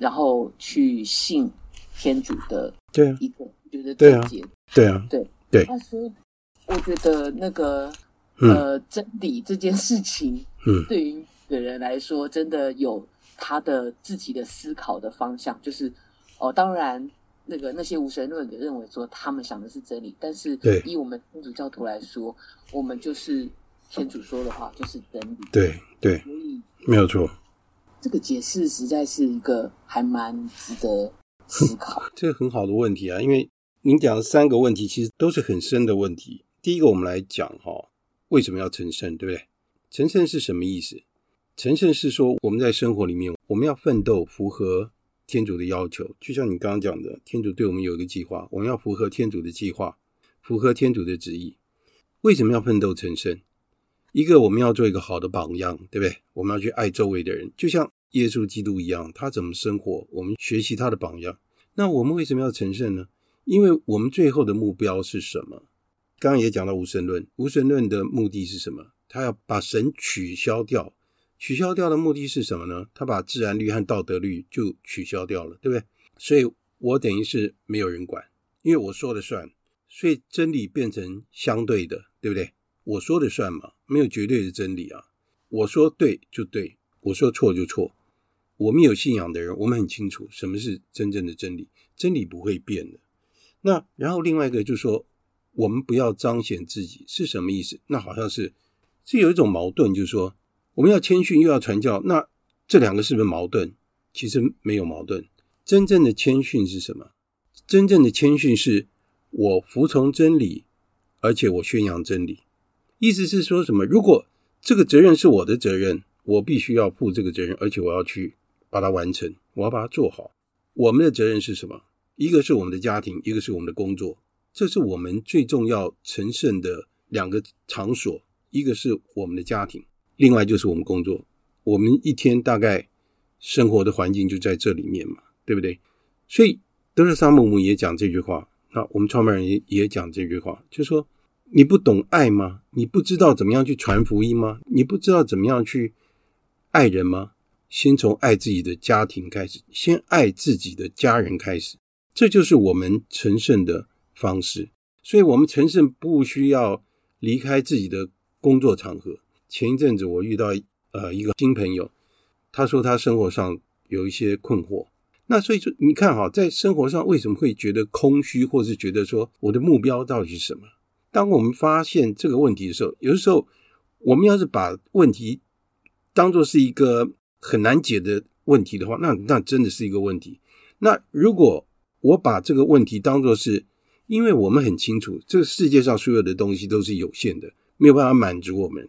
然后去信天主的对一个，觉得对啊，对啊，对。对。他说我觉得那个呃，真理这件事情，嗯，对于的人来说，真的有他的自己的思考的方向，就是哦，当然。那个那些无神论者认为说他们想的是真理，但是以我们天主教徒来说，我们就是天主说的话就是真理。对对，所以没有错。这个解释实在是一个还蛮值得 思考。这个很好的问题啊，因为您讲的三个问题其实都是很深的问题。第一个，我们来讲哈，为什么要成圣，对不对？成圣是什么意思？成圣是说我们在生活里面我们要奋斗，符合。天主的要求，就像你刚刚讲的，天主对我们有一个计划，我们要符合天主的计划，符合天主的旨意。为什么要奋斗成圣？一个我们要做一个好的榜样，对不对？我们要去爱周围的人，就像耶稣基督一样，他怎么生活，我们学习他的榜样。那我们为什么要成圣呢？因为我们最后的目标是什么？刚刚也讲到无神论，无神论的目的是什么？他要把神取消掉。取消掉的目的是什么呢？他把自然律和道德律就取消掉了，对不对？所以我等于是没有人管，因为我说了算，所以真理变成相对的，对不对？我说了算嘛，没有绝对的真理啊。我说对就对，我说错就错。我们有信仰的人，我们很清楚什么是真正的真理，真理不会变的。那然后另外一个就是说，我们不要彰显自己是什么意思？那好像是这有一种矛盾，就是说。我们要谦逊又要传教，那这两个是不是矛盾？其实没有矛盾。真正的谦逊是什么？真正的谦逊是我服从真理，而且我宣扬真理。意思是说什么？如果这个责任是我的责任，我必须要负这个责任，而且我要去把它完成，我要把它做好。我们的责任是什么？一个是我们的家庭，一个是我们的工作，这是我们最重要成圣的两个场所。一个是我们的家庭。另外就是我们工作，我们一天大概生活的环境就在这里面嘛，对不对？所以德勒萨姆姆也讲这句话，那我们创办人也也讲这句话，就说你不懂爱吗？你不知道怎么样去传福音吗？你不知道怎么样去爱人吗？先从爱自己的家庭开始，先爱自己的家人开始，这就是我们成圣的方式。所以，我们成圣不需要离开自己的工作场合。前一阵子我遇到呃一个新朋友，他说他生活上有一些困惑。那所以说你看哈，在生活上为什么会觉得空虚，或是觉得说我的目标到底是什么？当我们发现这个问题的时候，有的时候我们要是把问题当作是一个很难解的问题的话，那那真的是一个问题。那如果我把这个问题当作是，因为我们很清楚这个世界上所有的东西都是有限的，没有办法满足我们。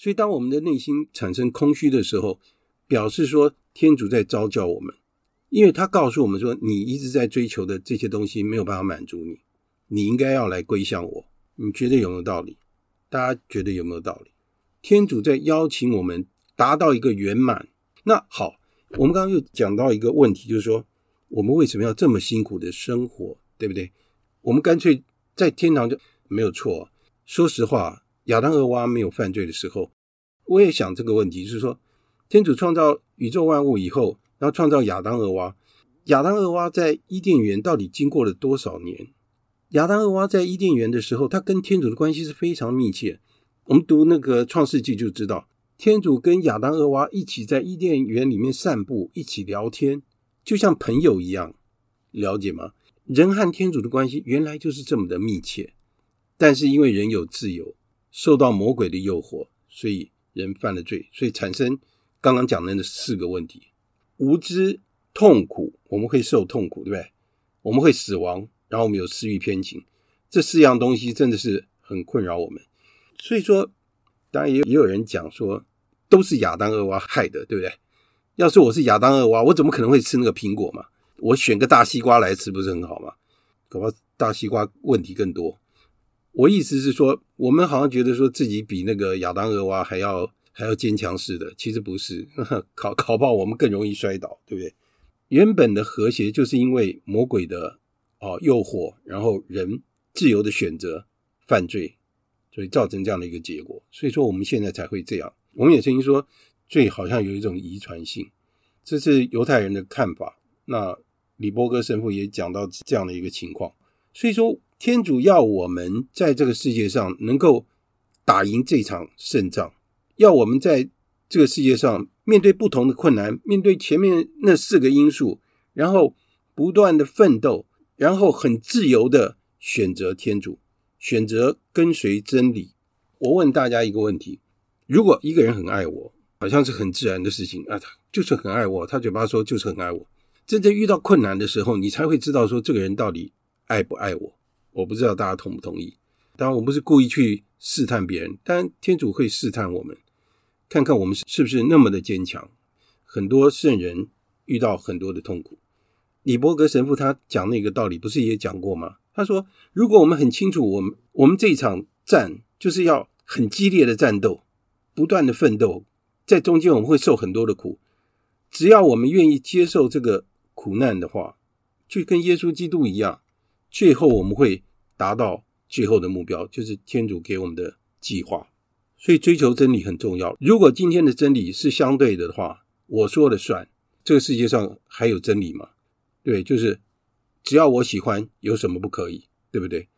所以，当我们的内心产生空虚的时候，表示说天主在召叫我们，因为他告诉我们说，你一直在追求的这些东西没有办法满足你，你应该要来归向我。你觉得有没有道理？大家觉得有没有道理？天主在邀请我们达到一个圆满。那好，我们刚刚又讲到一个问题，就是说我们为什么要这么辛苦的生活，对不对？我们干脆在天堂就没有错。说实话。亚当、厄娃没有犯罪的时候，我也想这个问题，就是说，天主创造宇宙万物以后，然后创造亚当、厄娃。亚当、厄娃在伊甸园到底经过了多少年？亚当、厄娃在伊甸园的时候，他跟天主的关系是非常密切。我们读那个创世纪就知道，天主跟亚当、厄娃一起在伊甸园里面散步，一起聊天，就像朋友一样，了解吗？人和天主的关系原来就是这么的密切，但是因为人有自由。受到魔鬼的诱惑，所以人犯了罪，所以产生刚刚讲的那四个问题：无知、痛苦，我们会受痛苦，对不对？我们会死亡，然后我们有私欲偏情，这四样东西真的是很困扰我们。所以说，当然也也有人讲说，都是亚当、厄娃害的，对不对？要是我是亚当、厄娃，我怎么可能会吃那个苹果嘛？我选个大西瓜来吃，不是很好吗？搞不好大西瓜问题更多。我意思是说，我们好像觉得说自己比那个亚当、厄娃还要还要坚强似的，其实不是，呵呵，考考不好我们更容易摔倒，对不对？原本的和谐就是因为魔鬼的哦诱惑，然后人自由的选择犯罪，所以造成这样的一个结果。所以说我们现在才会这样。我们也曾经说，罪好像有一种遗传性，这是犹太人的看法。那李波哥神父也讲到这样的一个情况，所以说。天主要我们在这个世界上能够打赢这场胜仗，要我们在这个世界上面对不同的困难，面对前面那四个因素，然后不断的奋斗，然后很自由的选择天主，选择跟随真理。我问大家一个问题：如果一个人很爱我，好像是很自然的事情啊，他就是很爱我，他嘴巴说就是很爱我。真正遇到困难的时候，你才会知道说这个人到底爱不爱我。我不知道大家同不同意。当然，我不是故意去试探别人，但天主会试探我们，看看我们是不是那么的坚强。很多圣人遇到很多的痛苦。李伯格神父他讲那个道理，不是也讲过吗？他说，如果我们很清楚，我们我们这一场战就是要很激烈的战斗，不断的奋斗，在中间我们会受很多的苦。只要我们愿意接受这个苦难的话，就跟耶稣基督一样，最后我们会达到。最后的目标就是天主给我们的计划，所以追求真理很重要。如果今天的真理是相对的话，我说了算。这个世界上还有真理吗？对，就是只要我喜欢，有什么不可以？对不对？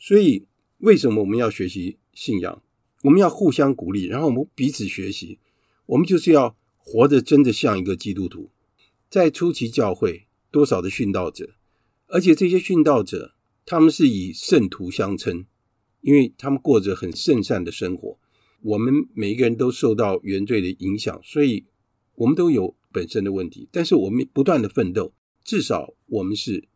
所以为什么我们要学习信仰？我们要互相鼓励，然后我们彼此学习。我们就是要活得真的像一个基督徒。在初期教会，多少的殉道者，而且这些殉道者。他们是以圣徒相称，因为他们过着很圣善的生活。我们每一个人都受到原罪的影响，所以我们都有本身的问题。但是我们不断的奋斗，至少我们是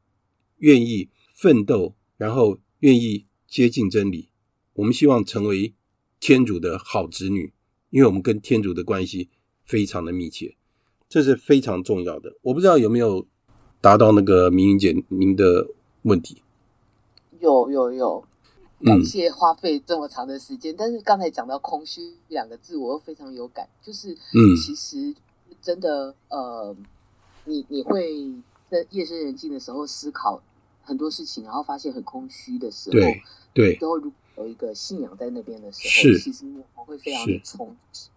愿意奋斗，然后愿意接近真理。我们希望成为天主的好子女，因为我们跟天主的关系非常的密切，这是非常重要的。我不知道有没有达到那个明云姐您的问题。有有有，感谢花费这么长的时间。嗯、但是刚才讲到“空虚”两个字，我又非常有感。就是，嗯，其实真的，呃，你你会在夜深人静的时候思考很多事情，然后发现很空虚的时候，对对，都如果有一个信仰在那边的时候，是其实我会非常的充实。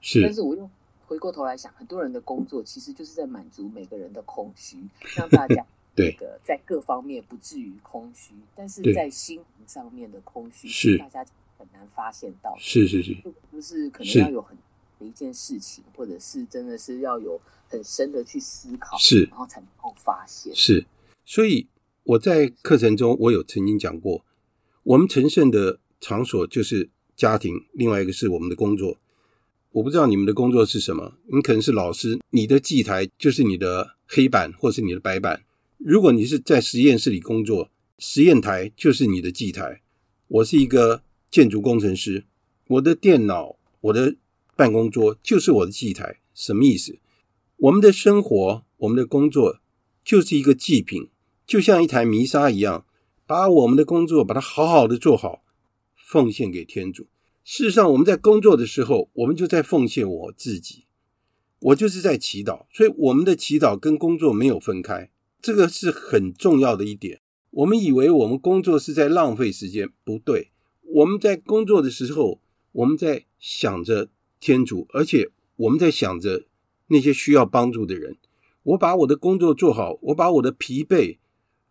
是，但是我又回过头来想，很多人的工作其实就是在满足每个人的空虚，让大家。对的，在各方面不至于空虚，但是在心灵上面的空虚是大家很难发现到。是是是，就是可能要有很的一件事情，或者是真的是要有很深的去思考，是，然后才能够发现。是，所以我在课程中，我有曾经讲过，我们成圣的场所就是家庭，另外一个是我们的工作。我不知道你们的工作是什么，你可能是老师，你的祭台就是你的黑板，或是你的白板。如果你是在实验室里工作，实验台就是你的祭台。我是一个建筑工程师，我的电脑、我的办公桌就是我的祭台。什么意思？我们的生活、我们的工作就是一个祭品，就像一台弥撒一样，把我们的工作把它好好的做好，奉献给天主。事实上，我们在工作的时候，我们就在奉献我自己，我就是在祈祷。所以，我们的祈祷跟工作没有分开。这个是很重要的一点。我们以为我们工作是在浪费时间，不对。我们在工作的时候，我们在想着天主，而且我们在想着那些需要帮助的人。我把我的工作做好，我把我的疲惫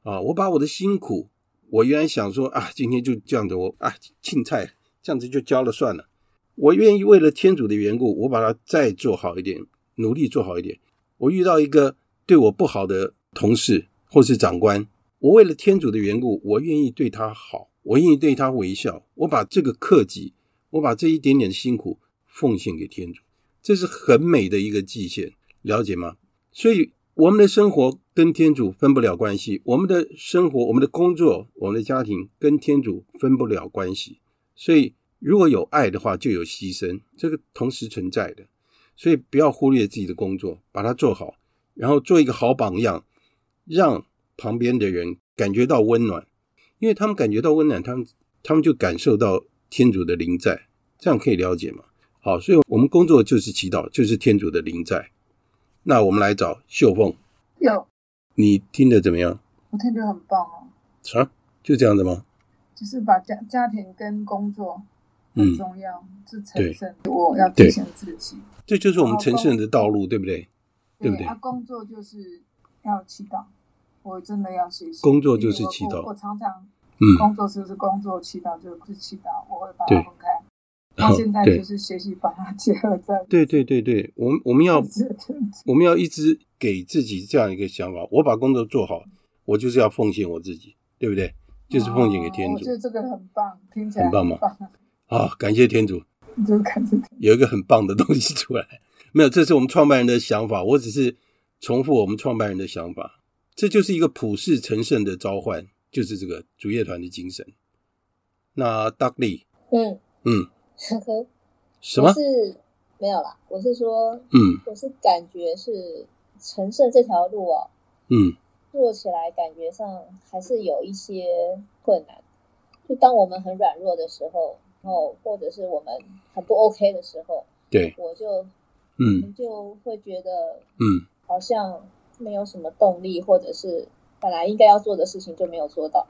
啊，我把我的辛苦，我原来想说啊，今天就这样子，我啊，青菜这样子就交了算了。我愿意为了天主的缘故，我把它再做好一点，努力做好一点。我遇到一个对我不好的。同事或是长官，我为了天主的缘故，我愿意对他好，我愿意对他微笑，我把这个克己，我把这一点点的辛苦奉献给天主，这是很美的一个祭献，了解吗？所以我们的生活跟天主分不了关系，我们的生活、我们的工作、我们的家庭跟天主分不了关系。所以如果有爱的话，就有牺牲，这个同时存在的。所以不要忽略自己的工作，把它做好，然后做一个好榜样。让旁边的人感觉到温暖，因为他们感觉到温暖，他们他们就感受到天主的灵在，这样可以了解吗？好，所以我们工作就是祈祷，就是天主的灵在。那我们来找秀凤，有，你听得怎么样？我听得很棒哦。啊，就这样子吗？就是把家家庭跟工作很重要，嗯、是成圣，我要提醒自己，这就是我们成圣的道路，对不对？对不对？啊，工作就是要祈祷。我真的要学习。工作就是祈祷。我，我，我常嗯，工作就是工作，嗯、祈祷就是祈祷，我会把它分开。他现在就是学习把它结合在。对对对对，我们我们要我们要一直给自己这样一个想法：我把工作做好，我就是要奉献我自己，对不对？就是奉献给天主。我觉得这个很棒，听起来很棒吗？好，感谢天主。就感谢有一个很棒的东西出来。没有，这是我们创办人的想法，我只是重复我们创办人的想法。这就是一个普世成圣的召唤，就是这个主业团的精神。那 Dudley，嗯嗯，呵呵，什么？是没有啦，我是说，嗯，我是感觉是成圣这条路哦，嗯，做起来感觉上还是有一些困难。就当我们很软弱的时候，然后或者是我们很不 OK 的时候，对，我就。嗯，就会觉得，嗯，好像没有什么动力，或者是本来应该要做的事情就没有做到。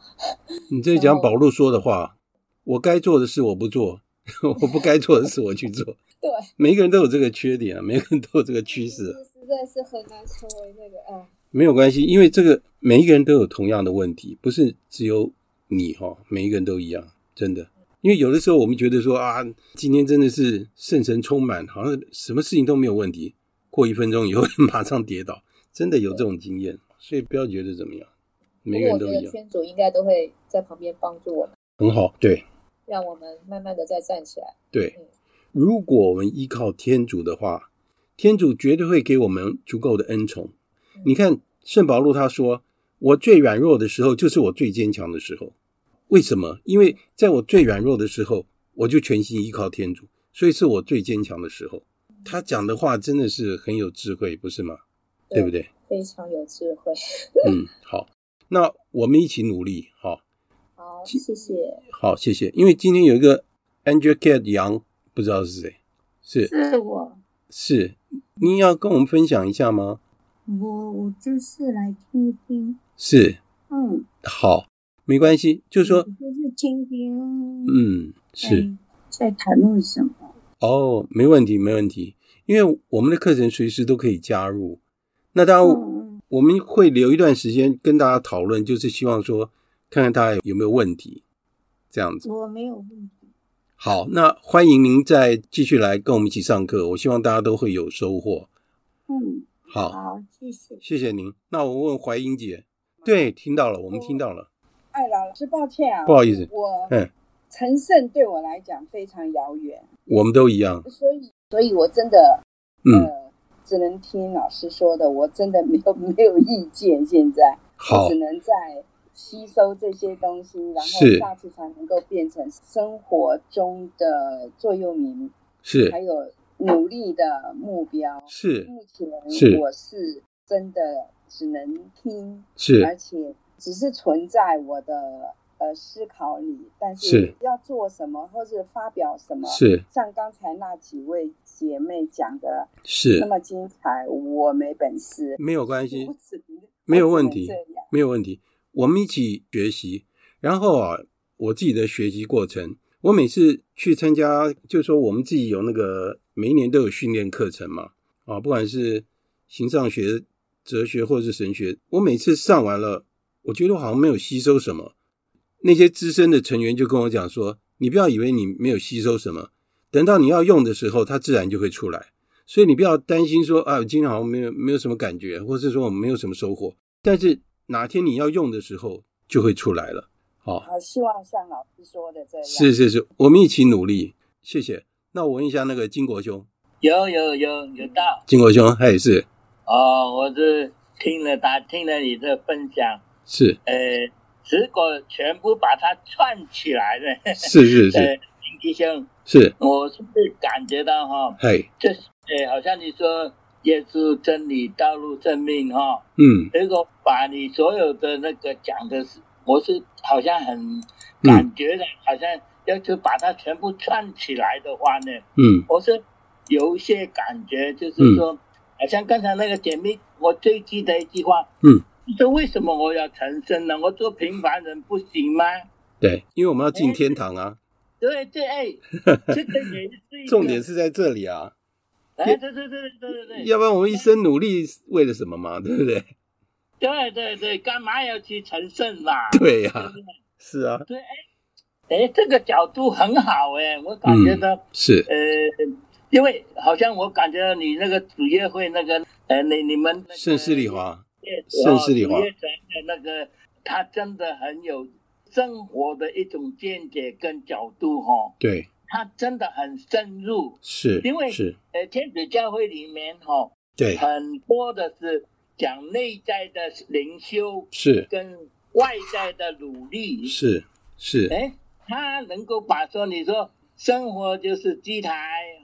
你这讲保路说的话，我该做的事我不做，我不该做的事我去做。对，每个人都有这个缺点啊，每个人都有这个趋势。实在是很难成为那个啊。没有关系，因为这个每一个人都有同样的问题，不是只有你哈，每一个人都一样，真的。因为有的时候我们觉得说啊，今天真的是圣神充满，好像什么事情都没有问题。过一分钟以后 马上跌倒，真的有这种经验，所以不要觉得怎么样，每个人都一样。我觉得天主应该都会在旁边帮助我们。很好，对，让我们慢慢的再站起来。对，如果我们依靠天主的话，天主绝对会给我们足够的恩宠。嗯，你看圣保禄他说：“我最软弱的时候，就是我最坚强的时候。”为什么？因为在我最软弱的时候，我就全心依靠天主，所以是我最坚强的时候。他讲的话真的是很有智慧，不是吗？对，对不对？非常有智慧。嗯，好，那我们一起努力，好。好，谢谢。好，谢谢。因为今天有一个 Angel Cat 杨，不知道是谁，是是我，是你要跟我们分享一下吗？我我就是来听听。是，嗯，好。没关系，就是说，就是听听，嗯，是在谈论什么？哦，没问题，没问题，因为我们的课程随时都可以加入。那当然，我们会留一段时间跟大家讨论，就是希望说，看看大家有没有问题，这样子。我没有问题。好，那欢迎您再继续来跟我们一起上课。我希望大家都会有收获。嗯，好，好，谢谢，谢谢您。那我问怀英姐，对，听到了，我们听到了。哎老师，抱歉啊，不好意思，我嗯，成胜对我来讲非常遥远，我们都一样，所以，所以我真的，嗯、呃，只能听老师说的，我真的没有 没有意见。现在，好，只能在吸收这些东西，然后下次才能够变成生活中的座右铭，是，还有努力的目标，是。目前我是真的只能听，是，而且。只是存在我的呃思考里，但是要做什么或是发表什么，是像刚才那几位姐妹讲的，是那么精彩，我没本事，没有关系，没有问题，没有问题，我们一起学习。然后啊，我自己的学习过程，我每次去参加，就是说我们自己有那个每一年都有训练课程嘛，啊，不管是形上学、哲学或者是神学，我每次上完了。我觉得我好像没有吸收什么，那些资深的成员就跟我讲说：“你不要以为你没有吸收什么，等到你要用的时候，它自然就会出来。所以你不要担心说啊，我今天好像没有没有什么感觉，或是说我们没有什么收获。但是哪天你要用的时候，就会出来了。好，好，希望像老师说的这样。是是是，我们一起努力。谢谢。那我问一下那个金国兄，有有有有到金国兄，他也是。哦，我是听了他听了你的分享。是，呃，如果全部把它串起来的，是是是，金吉兄，是，我是不是感觉到哈，嘿，这是，呃，好像你说耶稣真理、道路、生命哈，嗯，如果把你所有的那个讲的是，我是好像很感觉的，嗯、好像要是把它全部串起来的话呢，嗯，我是有一些感觉，就是说，嗯、好像刚才那个姐妹，我最记得一句话，嗯。是为什么我要成圣呢？我做平凡人不行吗？对，因为我们要进天堂啊。对对，哎，这个也是重点是在这里啊。哎，对对对对对对。要不然我们一生努力为了什么嘛？对不对？对对对，干嘛要去成圣嘛？对呀，是啊。对，哎，哎，这个角度很好哎，我感觉到、嗯、是。呃，因为好像我感觉到你那个主业会那个呃，你你们盛世丽华，盛世丽华。的那个，他真的很有生活的一种见解跟角度哈、哦。对，他真的很深入，是因为是。呃，天主教会里面哈、哦，对，很多的是讲内在的灵修，是。跟外在的努力，是是。哎。他能够把说，你说生活就是机台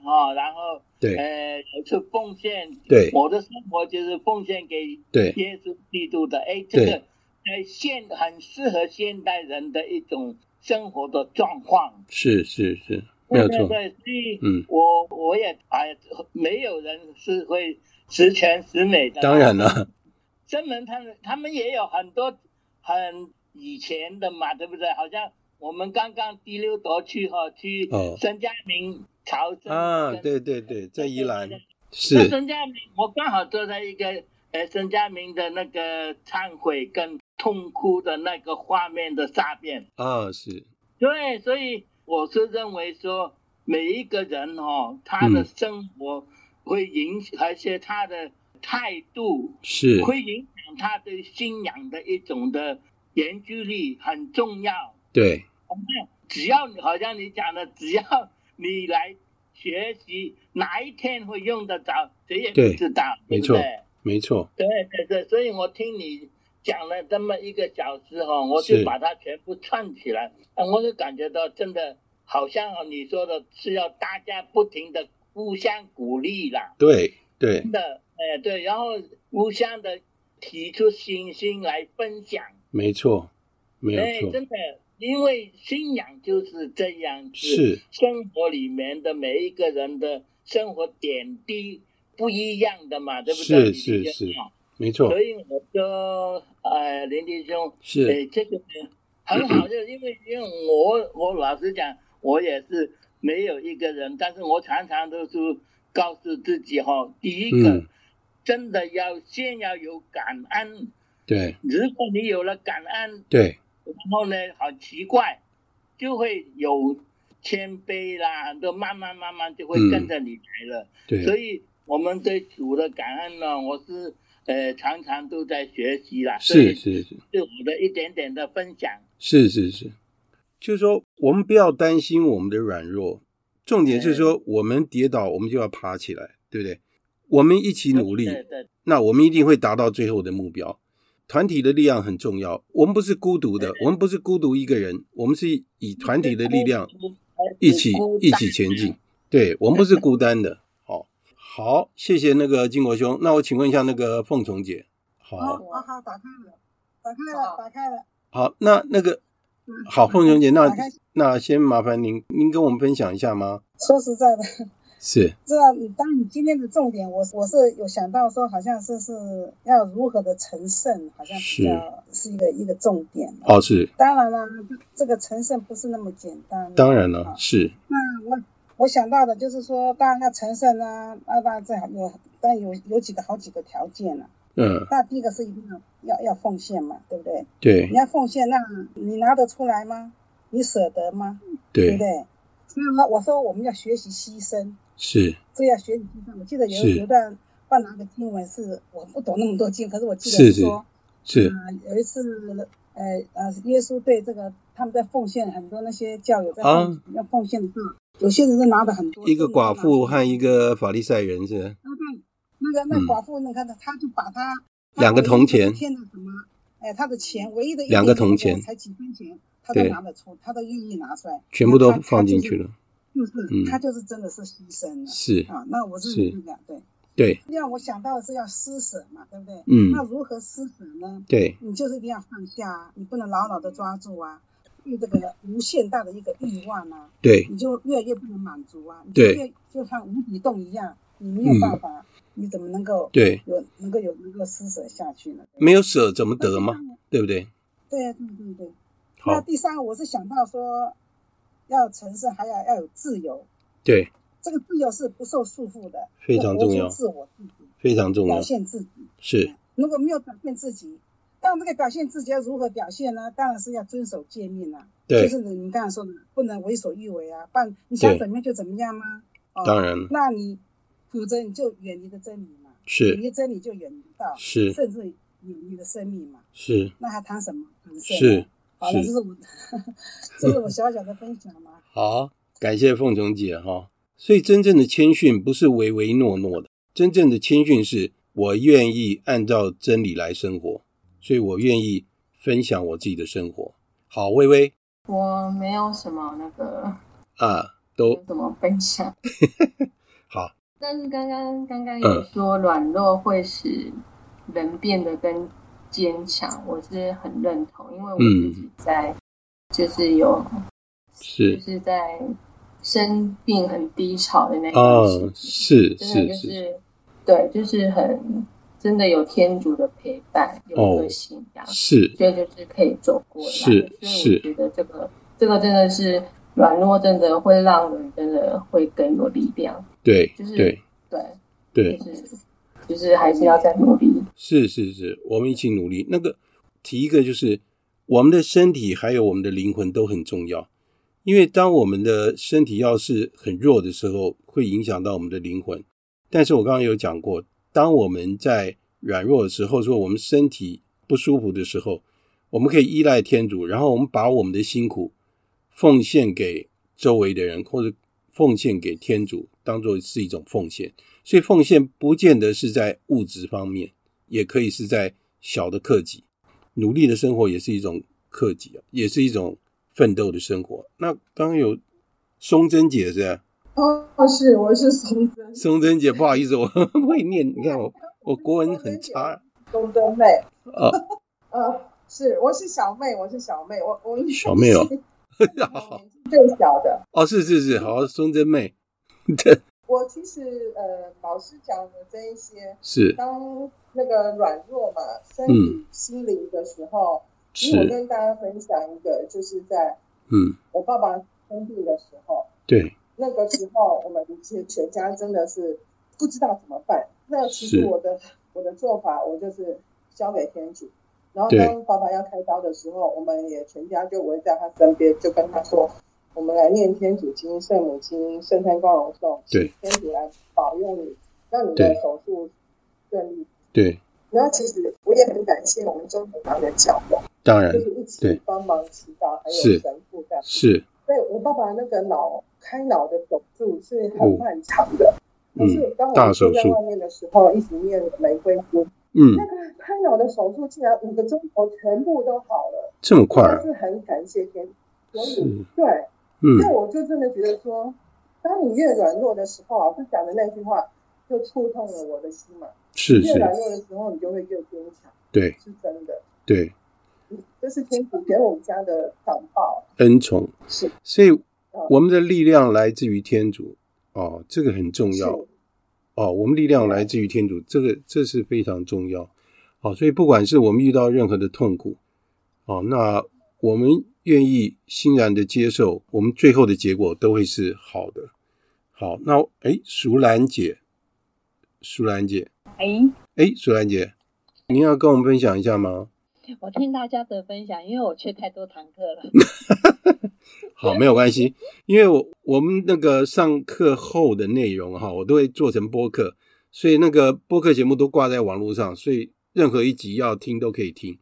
哈，然后对，呃，是奉献，对，我的生活就是奉献给对。耶稣基督的，哎，这个在现很适合现代人的一种生活的状况，是是是，没有错，对，对，所以，嗯，我我也哎，没有人是会十全十美的，当然了，真人他们他们也有很多很以前的嘛，对不对？好像。我们刚刚第六朵去哈，去圣嘉明朝圣啊，对对对，在宜兰。是。圣嘉明，我刚好坐在一个呃圣嘉明的那个忏悔跟痛哭的那个画面的下边啊，是。对，所以我是认为说每一个人哦，他的生活会影响，而且他的态度是会影响他对信仰的一种的凝聚力很重要。对，只要你好像你讲的，只要你来学习，哪一天会用得着，谁也不知道，对，对不对？没错，没错。对对对，所以我听你讲了这么一个小时哈，我就把它全部串起来，我就感觉到真的好像你说的是要大家不停的互相鼓励啦。对对。真的，哎对，然后互相的提出信心来分享。没错，没有错，真的。因为信仰就是这样子，是生活里面的每一个人的生活点滴不一样的嘛，对不对？是是是，没错。所以我说，呃，林弟兄，是，哎，这个很好，就因为因为我我老实讲，我也是没有一个人，但是我常常都是告诉自己哈，第一个，嗯、真的要先要有感恩，对，如果你有了感恩，对。然后呢，好奇怪，就会有谦卑啦，很多慢慢慢慢就会跟着你来了。嗯、对，所以我们对主的感恩呢，我是呃常常都在学习啦。是是是，对我的一点点的分享。是是是，就是说我们不要担心我们的软弱，重点是说我们跌倒，我们就要爬起来，对不对？我们一起努力，那我们一定会达到最后的目标。团体的力量很重要，我们不是孤独的，我们不是孤独一个人，我们是以团体的力量一起一起前进。对，我们不是孤单的。好，好，谢谢那个金国兄。那我请问一下那个凤虫姐。好，好好，打开了，打开了，打开了。好，那那个好，凤琼姐，那那先麻烦您，您跟我们分享一下吗？说实在的。是，知道你当你今天的重点，我我是有想到说，好像是是要如何的成圣，好像比较是一个一个重点。哦，是。当然了，这个成圣不是那么简单。当然了，是。那我我想到的就是说，当然要成圣啊，那当然这还有，但有有几个好几个条件了。嗯。那第一个是一定要要要奉献嘛，对不对？对。你要奉献，那你拿得出来吗？你舍得吗？对。对不对？所以呢，我说我们要学习牺牲。是，这要学习牺牲。我记得有有一段放哪个经文是我不懂那么多经，可是我记得是说，是，是、呃、有一次，呃呃，耶稣对这个他们在奉献很多那些教友在要奉献的时候，有些人是拿的很多。一个寡妇和一个法利赛人是。对，那个那寡妇，你看他，他就把他两个铜钱，欠的什么？哎，他的钱唯一的两个铜钱才几分钱，他都拿得出，他都愿意拿出来，全部都放进去了。就是，他就是真的是牺牲了，是啊，那我是这样，对对。让我想到的是要施舍嘛，对不对？嗯。那如何施舍呢？对，你就是一定要放下，你不能牢牢的抓住啊，对这个无限大的一个欲望啊，对，你就越来越不能满足啊，对，越就像无底洞一样，你没有办法，你怎么能够对有能够有能够施舍下去呢？没有舍怎么得嘛，对不对？对对对对。那第三个我是想到说，要成圣还要要有自由。对，这个自由是不受束缚的，非常重要。自我自己，非常重要，表现自己是。如果没有表现自己，当这个表现自己要如何表现呢？当然是要遵守诫命啊。对，就是你刚才说的，不能为所欲为啊，不然你想怎么样就怎么样吗？哦、当然。那你否则你就远离的真理嘛。是。远离真理就远离道。是。甚至远离的生命嘛。是。那还谈什么？是。好了，这是我，这是我小小的分享嘛。好，感谢凤琼姐哈。所以真正的谦逊不是唯唯诺诺的，真正的谦逊是我愿意按照真理来生活，所以我愿意分享我自己的生活。好，微微。我没有什么那个啊，都怎么分享？好，但是刚刚刚刚有说软弱会使人变得更坚强，嗯、我是很认同，因为我自己在就是有、嗯、是就是在生病很低潮的那段时间，哦、是真的就是，是对，就是很。真的有天主的陪伴，有个信仰，哦、是，所以就是可以走过来。是，所以我觉得这个这个真的是软弱，真的会让人真的会更有力量。对，就是对对对，就是就是还是要再努力。是是是，我们一起努力。那个提一个就是，我们的身体还有我们的灵魂都很重要，因为当我们的身体要是很弱的时候，会影响到我们的灵魂。但是我刚刚有讲过。当我们在软弱的时候，说我们身体不舒服的时候，我们可以依赖天主，然后我们把我们的辛苦奉献给周围的人，或者奉献给天主，当做是一种奉献。所以奉献不见得是在物质方面，也可以是在小的克己，努力的生活也是一种克己，也是一种奋斗的生活。那刚刚有松针姐是吧？哦，是，我是松针。松针姐，不好意思，我 不会念。你看我，我国文很差。松针妹。哦。呃，是，我是小妹，我是小妹，我我小妹哦。好。最小的。哦，是是是，好，松珍妹。对。我其实呃，老师讲的这一些，是当那个软弱嘛，身体、心灵的时候，是。我跟大家分享一个，就是在嗯，我爸爸生病的时候，对。那个时候，我们全全家真的是不知道怎么办。那其实我的我的做法，我就是交给天主。然后当爸爸要开刀的时候，我们也全家就围在他身边，就跟他说：“我们来念天主经、圣母经、圣餐光荣颂，对，天主来保佑你，让你的手术顺利。”对。然后其实我也很感谢我们中堂的教友，当然就是一起帮忙祈祷，还有神父这样。是。对我爸爸那个脑。开脑的手术是很漫长的，可、嗯、是当我住在外面的时候，一直念玫瑰经，嗯，那个开脑的手术竟然五个钟头全部都好了，这么快、啊，是很感谢天，所以对，嗯，所以我就真的觉得说，当你越软弱的时候，老师讲的那句话就触痛了我的心嘛，是。是，越软弱的时候，你就会越坚强，对，是真的，对，这是天主给我们家的长报恩宠，是，所以。我们的力量来自于天主，哦，这个很重要，哦，我们力量来自于天主，这个这是非常重要，哦，所以不管是我们遇到任何的痛苦，哦，那我们愿意欣然的接受，我们最后的结果都会是好的。好，那哎，淑兰姐，淑兰姐，哎，哎，淑兰姐，您要跟我们分享一下吗？我听大家的分享，因为我缺太多堂课了。好，没有关系，因为我我们那个上课后的内容哈，我都会做成播客，所以那个播客节目都挂在网络上，所以任何一集要听都可以听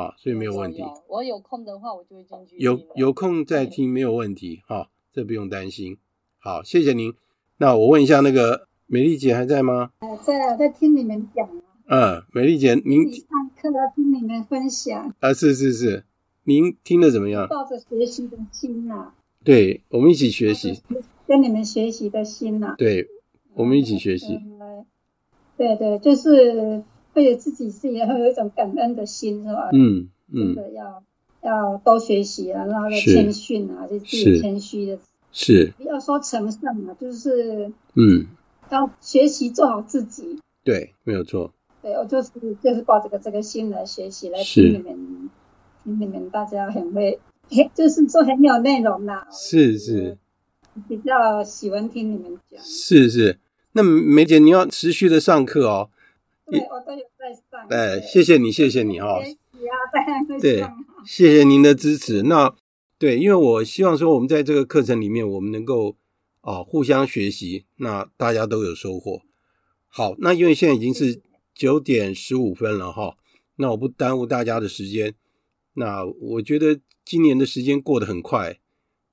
啊，所以没有问题。我有空的话，我就会进去。有有空再听没有问题哈，这不用担心。好，谢谢您。那我问一下，那个美丽姐还在吗？在啊，在听你们讲。嗯，美丽姐，您上课要听你们分享啊，是是是，您听的怎么样？抱着学习的心呐、啊，对，我们一起学习，跟你们学习的心呐、啊，对，我们一起学习，嗯、对对，就是对自己是也会有一种感恩的心，是吧？嗯嗯，真的要要多学习啊，然后谦逊啊，就自己谦虚的，是，不要说成圣嘛，就是嗯，要学习做好自己，对，没有错。对，我就是就是抱这个这个心来学习，来听你们，听你们大家很会，就是说很有内容啦。是是，比较喜欢听你们讲。是是，那梅姐你要持续的上课哦。对，我都有在上。哎，谢谢你，谢谢你哈、哦。对，谢谢您的支持。那对，因为我希望说，我们在这个课程里面，我们能够啊互相学习，那大家都有收获。好，那因为现在已经是九点十五分了哈，那我不耽误大家的时间。那我觉得今年的时间过得很快，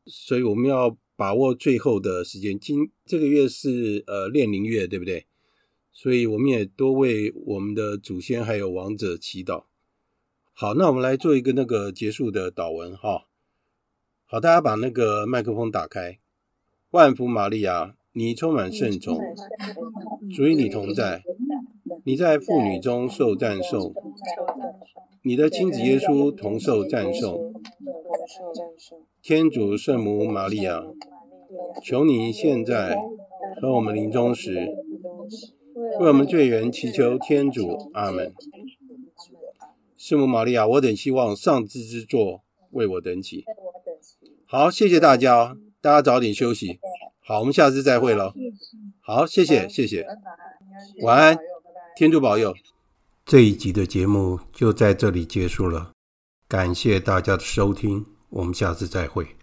所以我们要把握最后的时间。今这个月是呃练灵月，对不对？所以我们也多为我们的祖先还有亡者祈祷。好，那我们来做一个那个结束的祷文哈。好，大家把那个麦克风打开。万福玛利亚，你充满圣宠，主与你同在，你在妇女中受赞颂，你的亲子耶稣同受赞颂。天主圣母玛利亚，求你现在和我们临终时。为我们罪人祈求天主，阿门。圣母玛利亚，我等希望上智之座为我等起。好，谢谢大家，大家早点休息。好，我们下次再会了。好，谢谢，谢谢。晚安，天主保佑。这一集的节目就在这里结束了，感谢大家的收听，我们下次再会。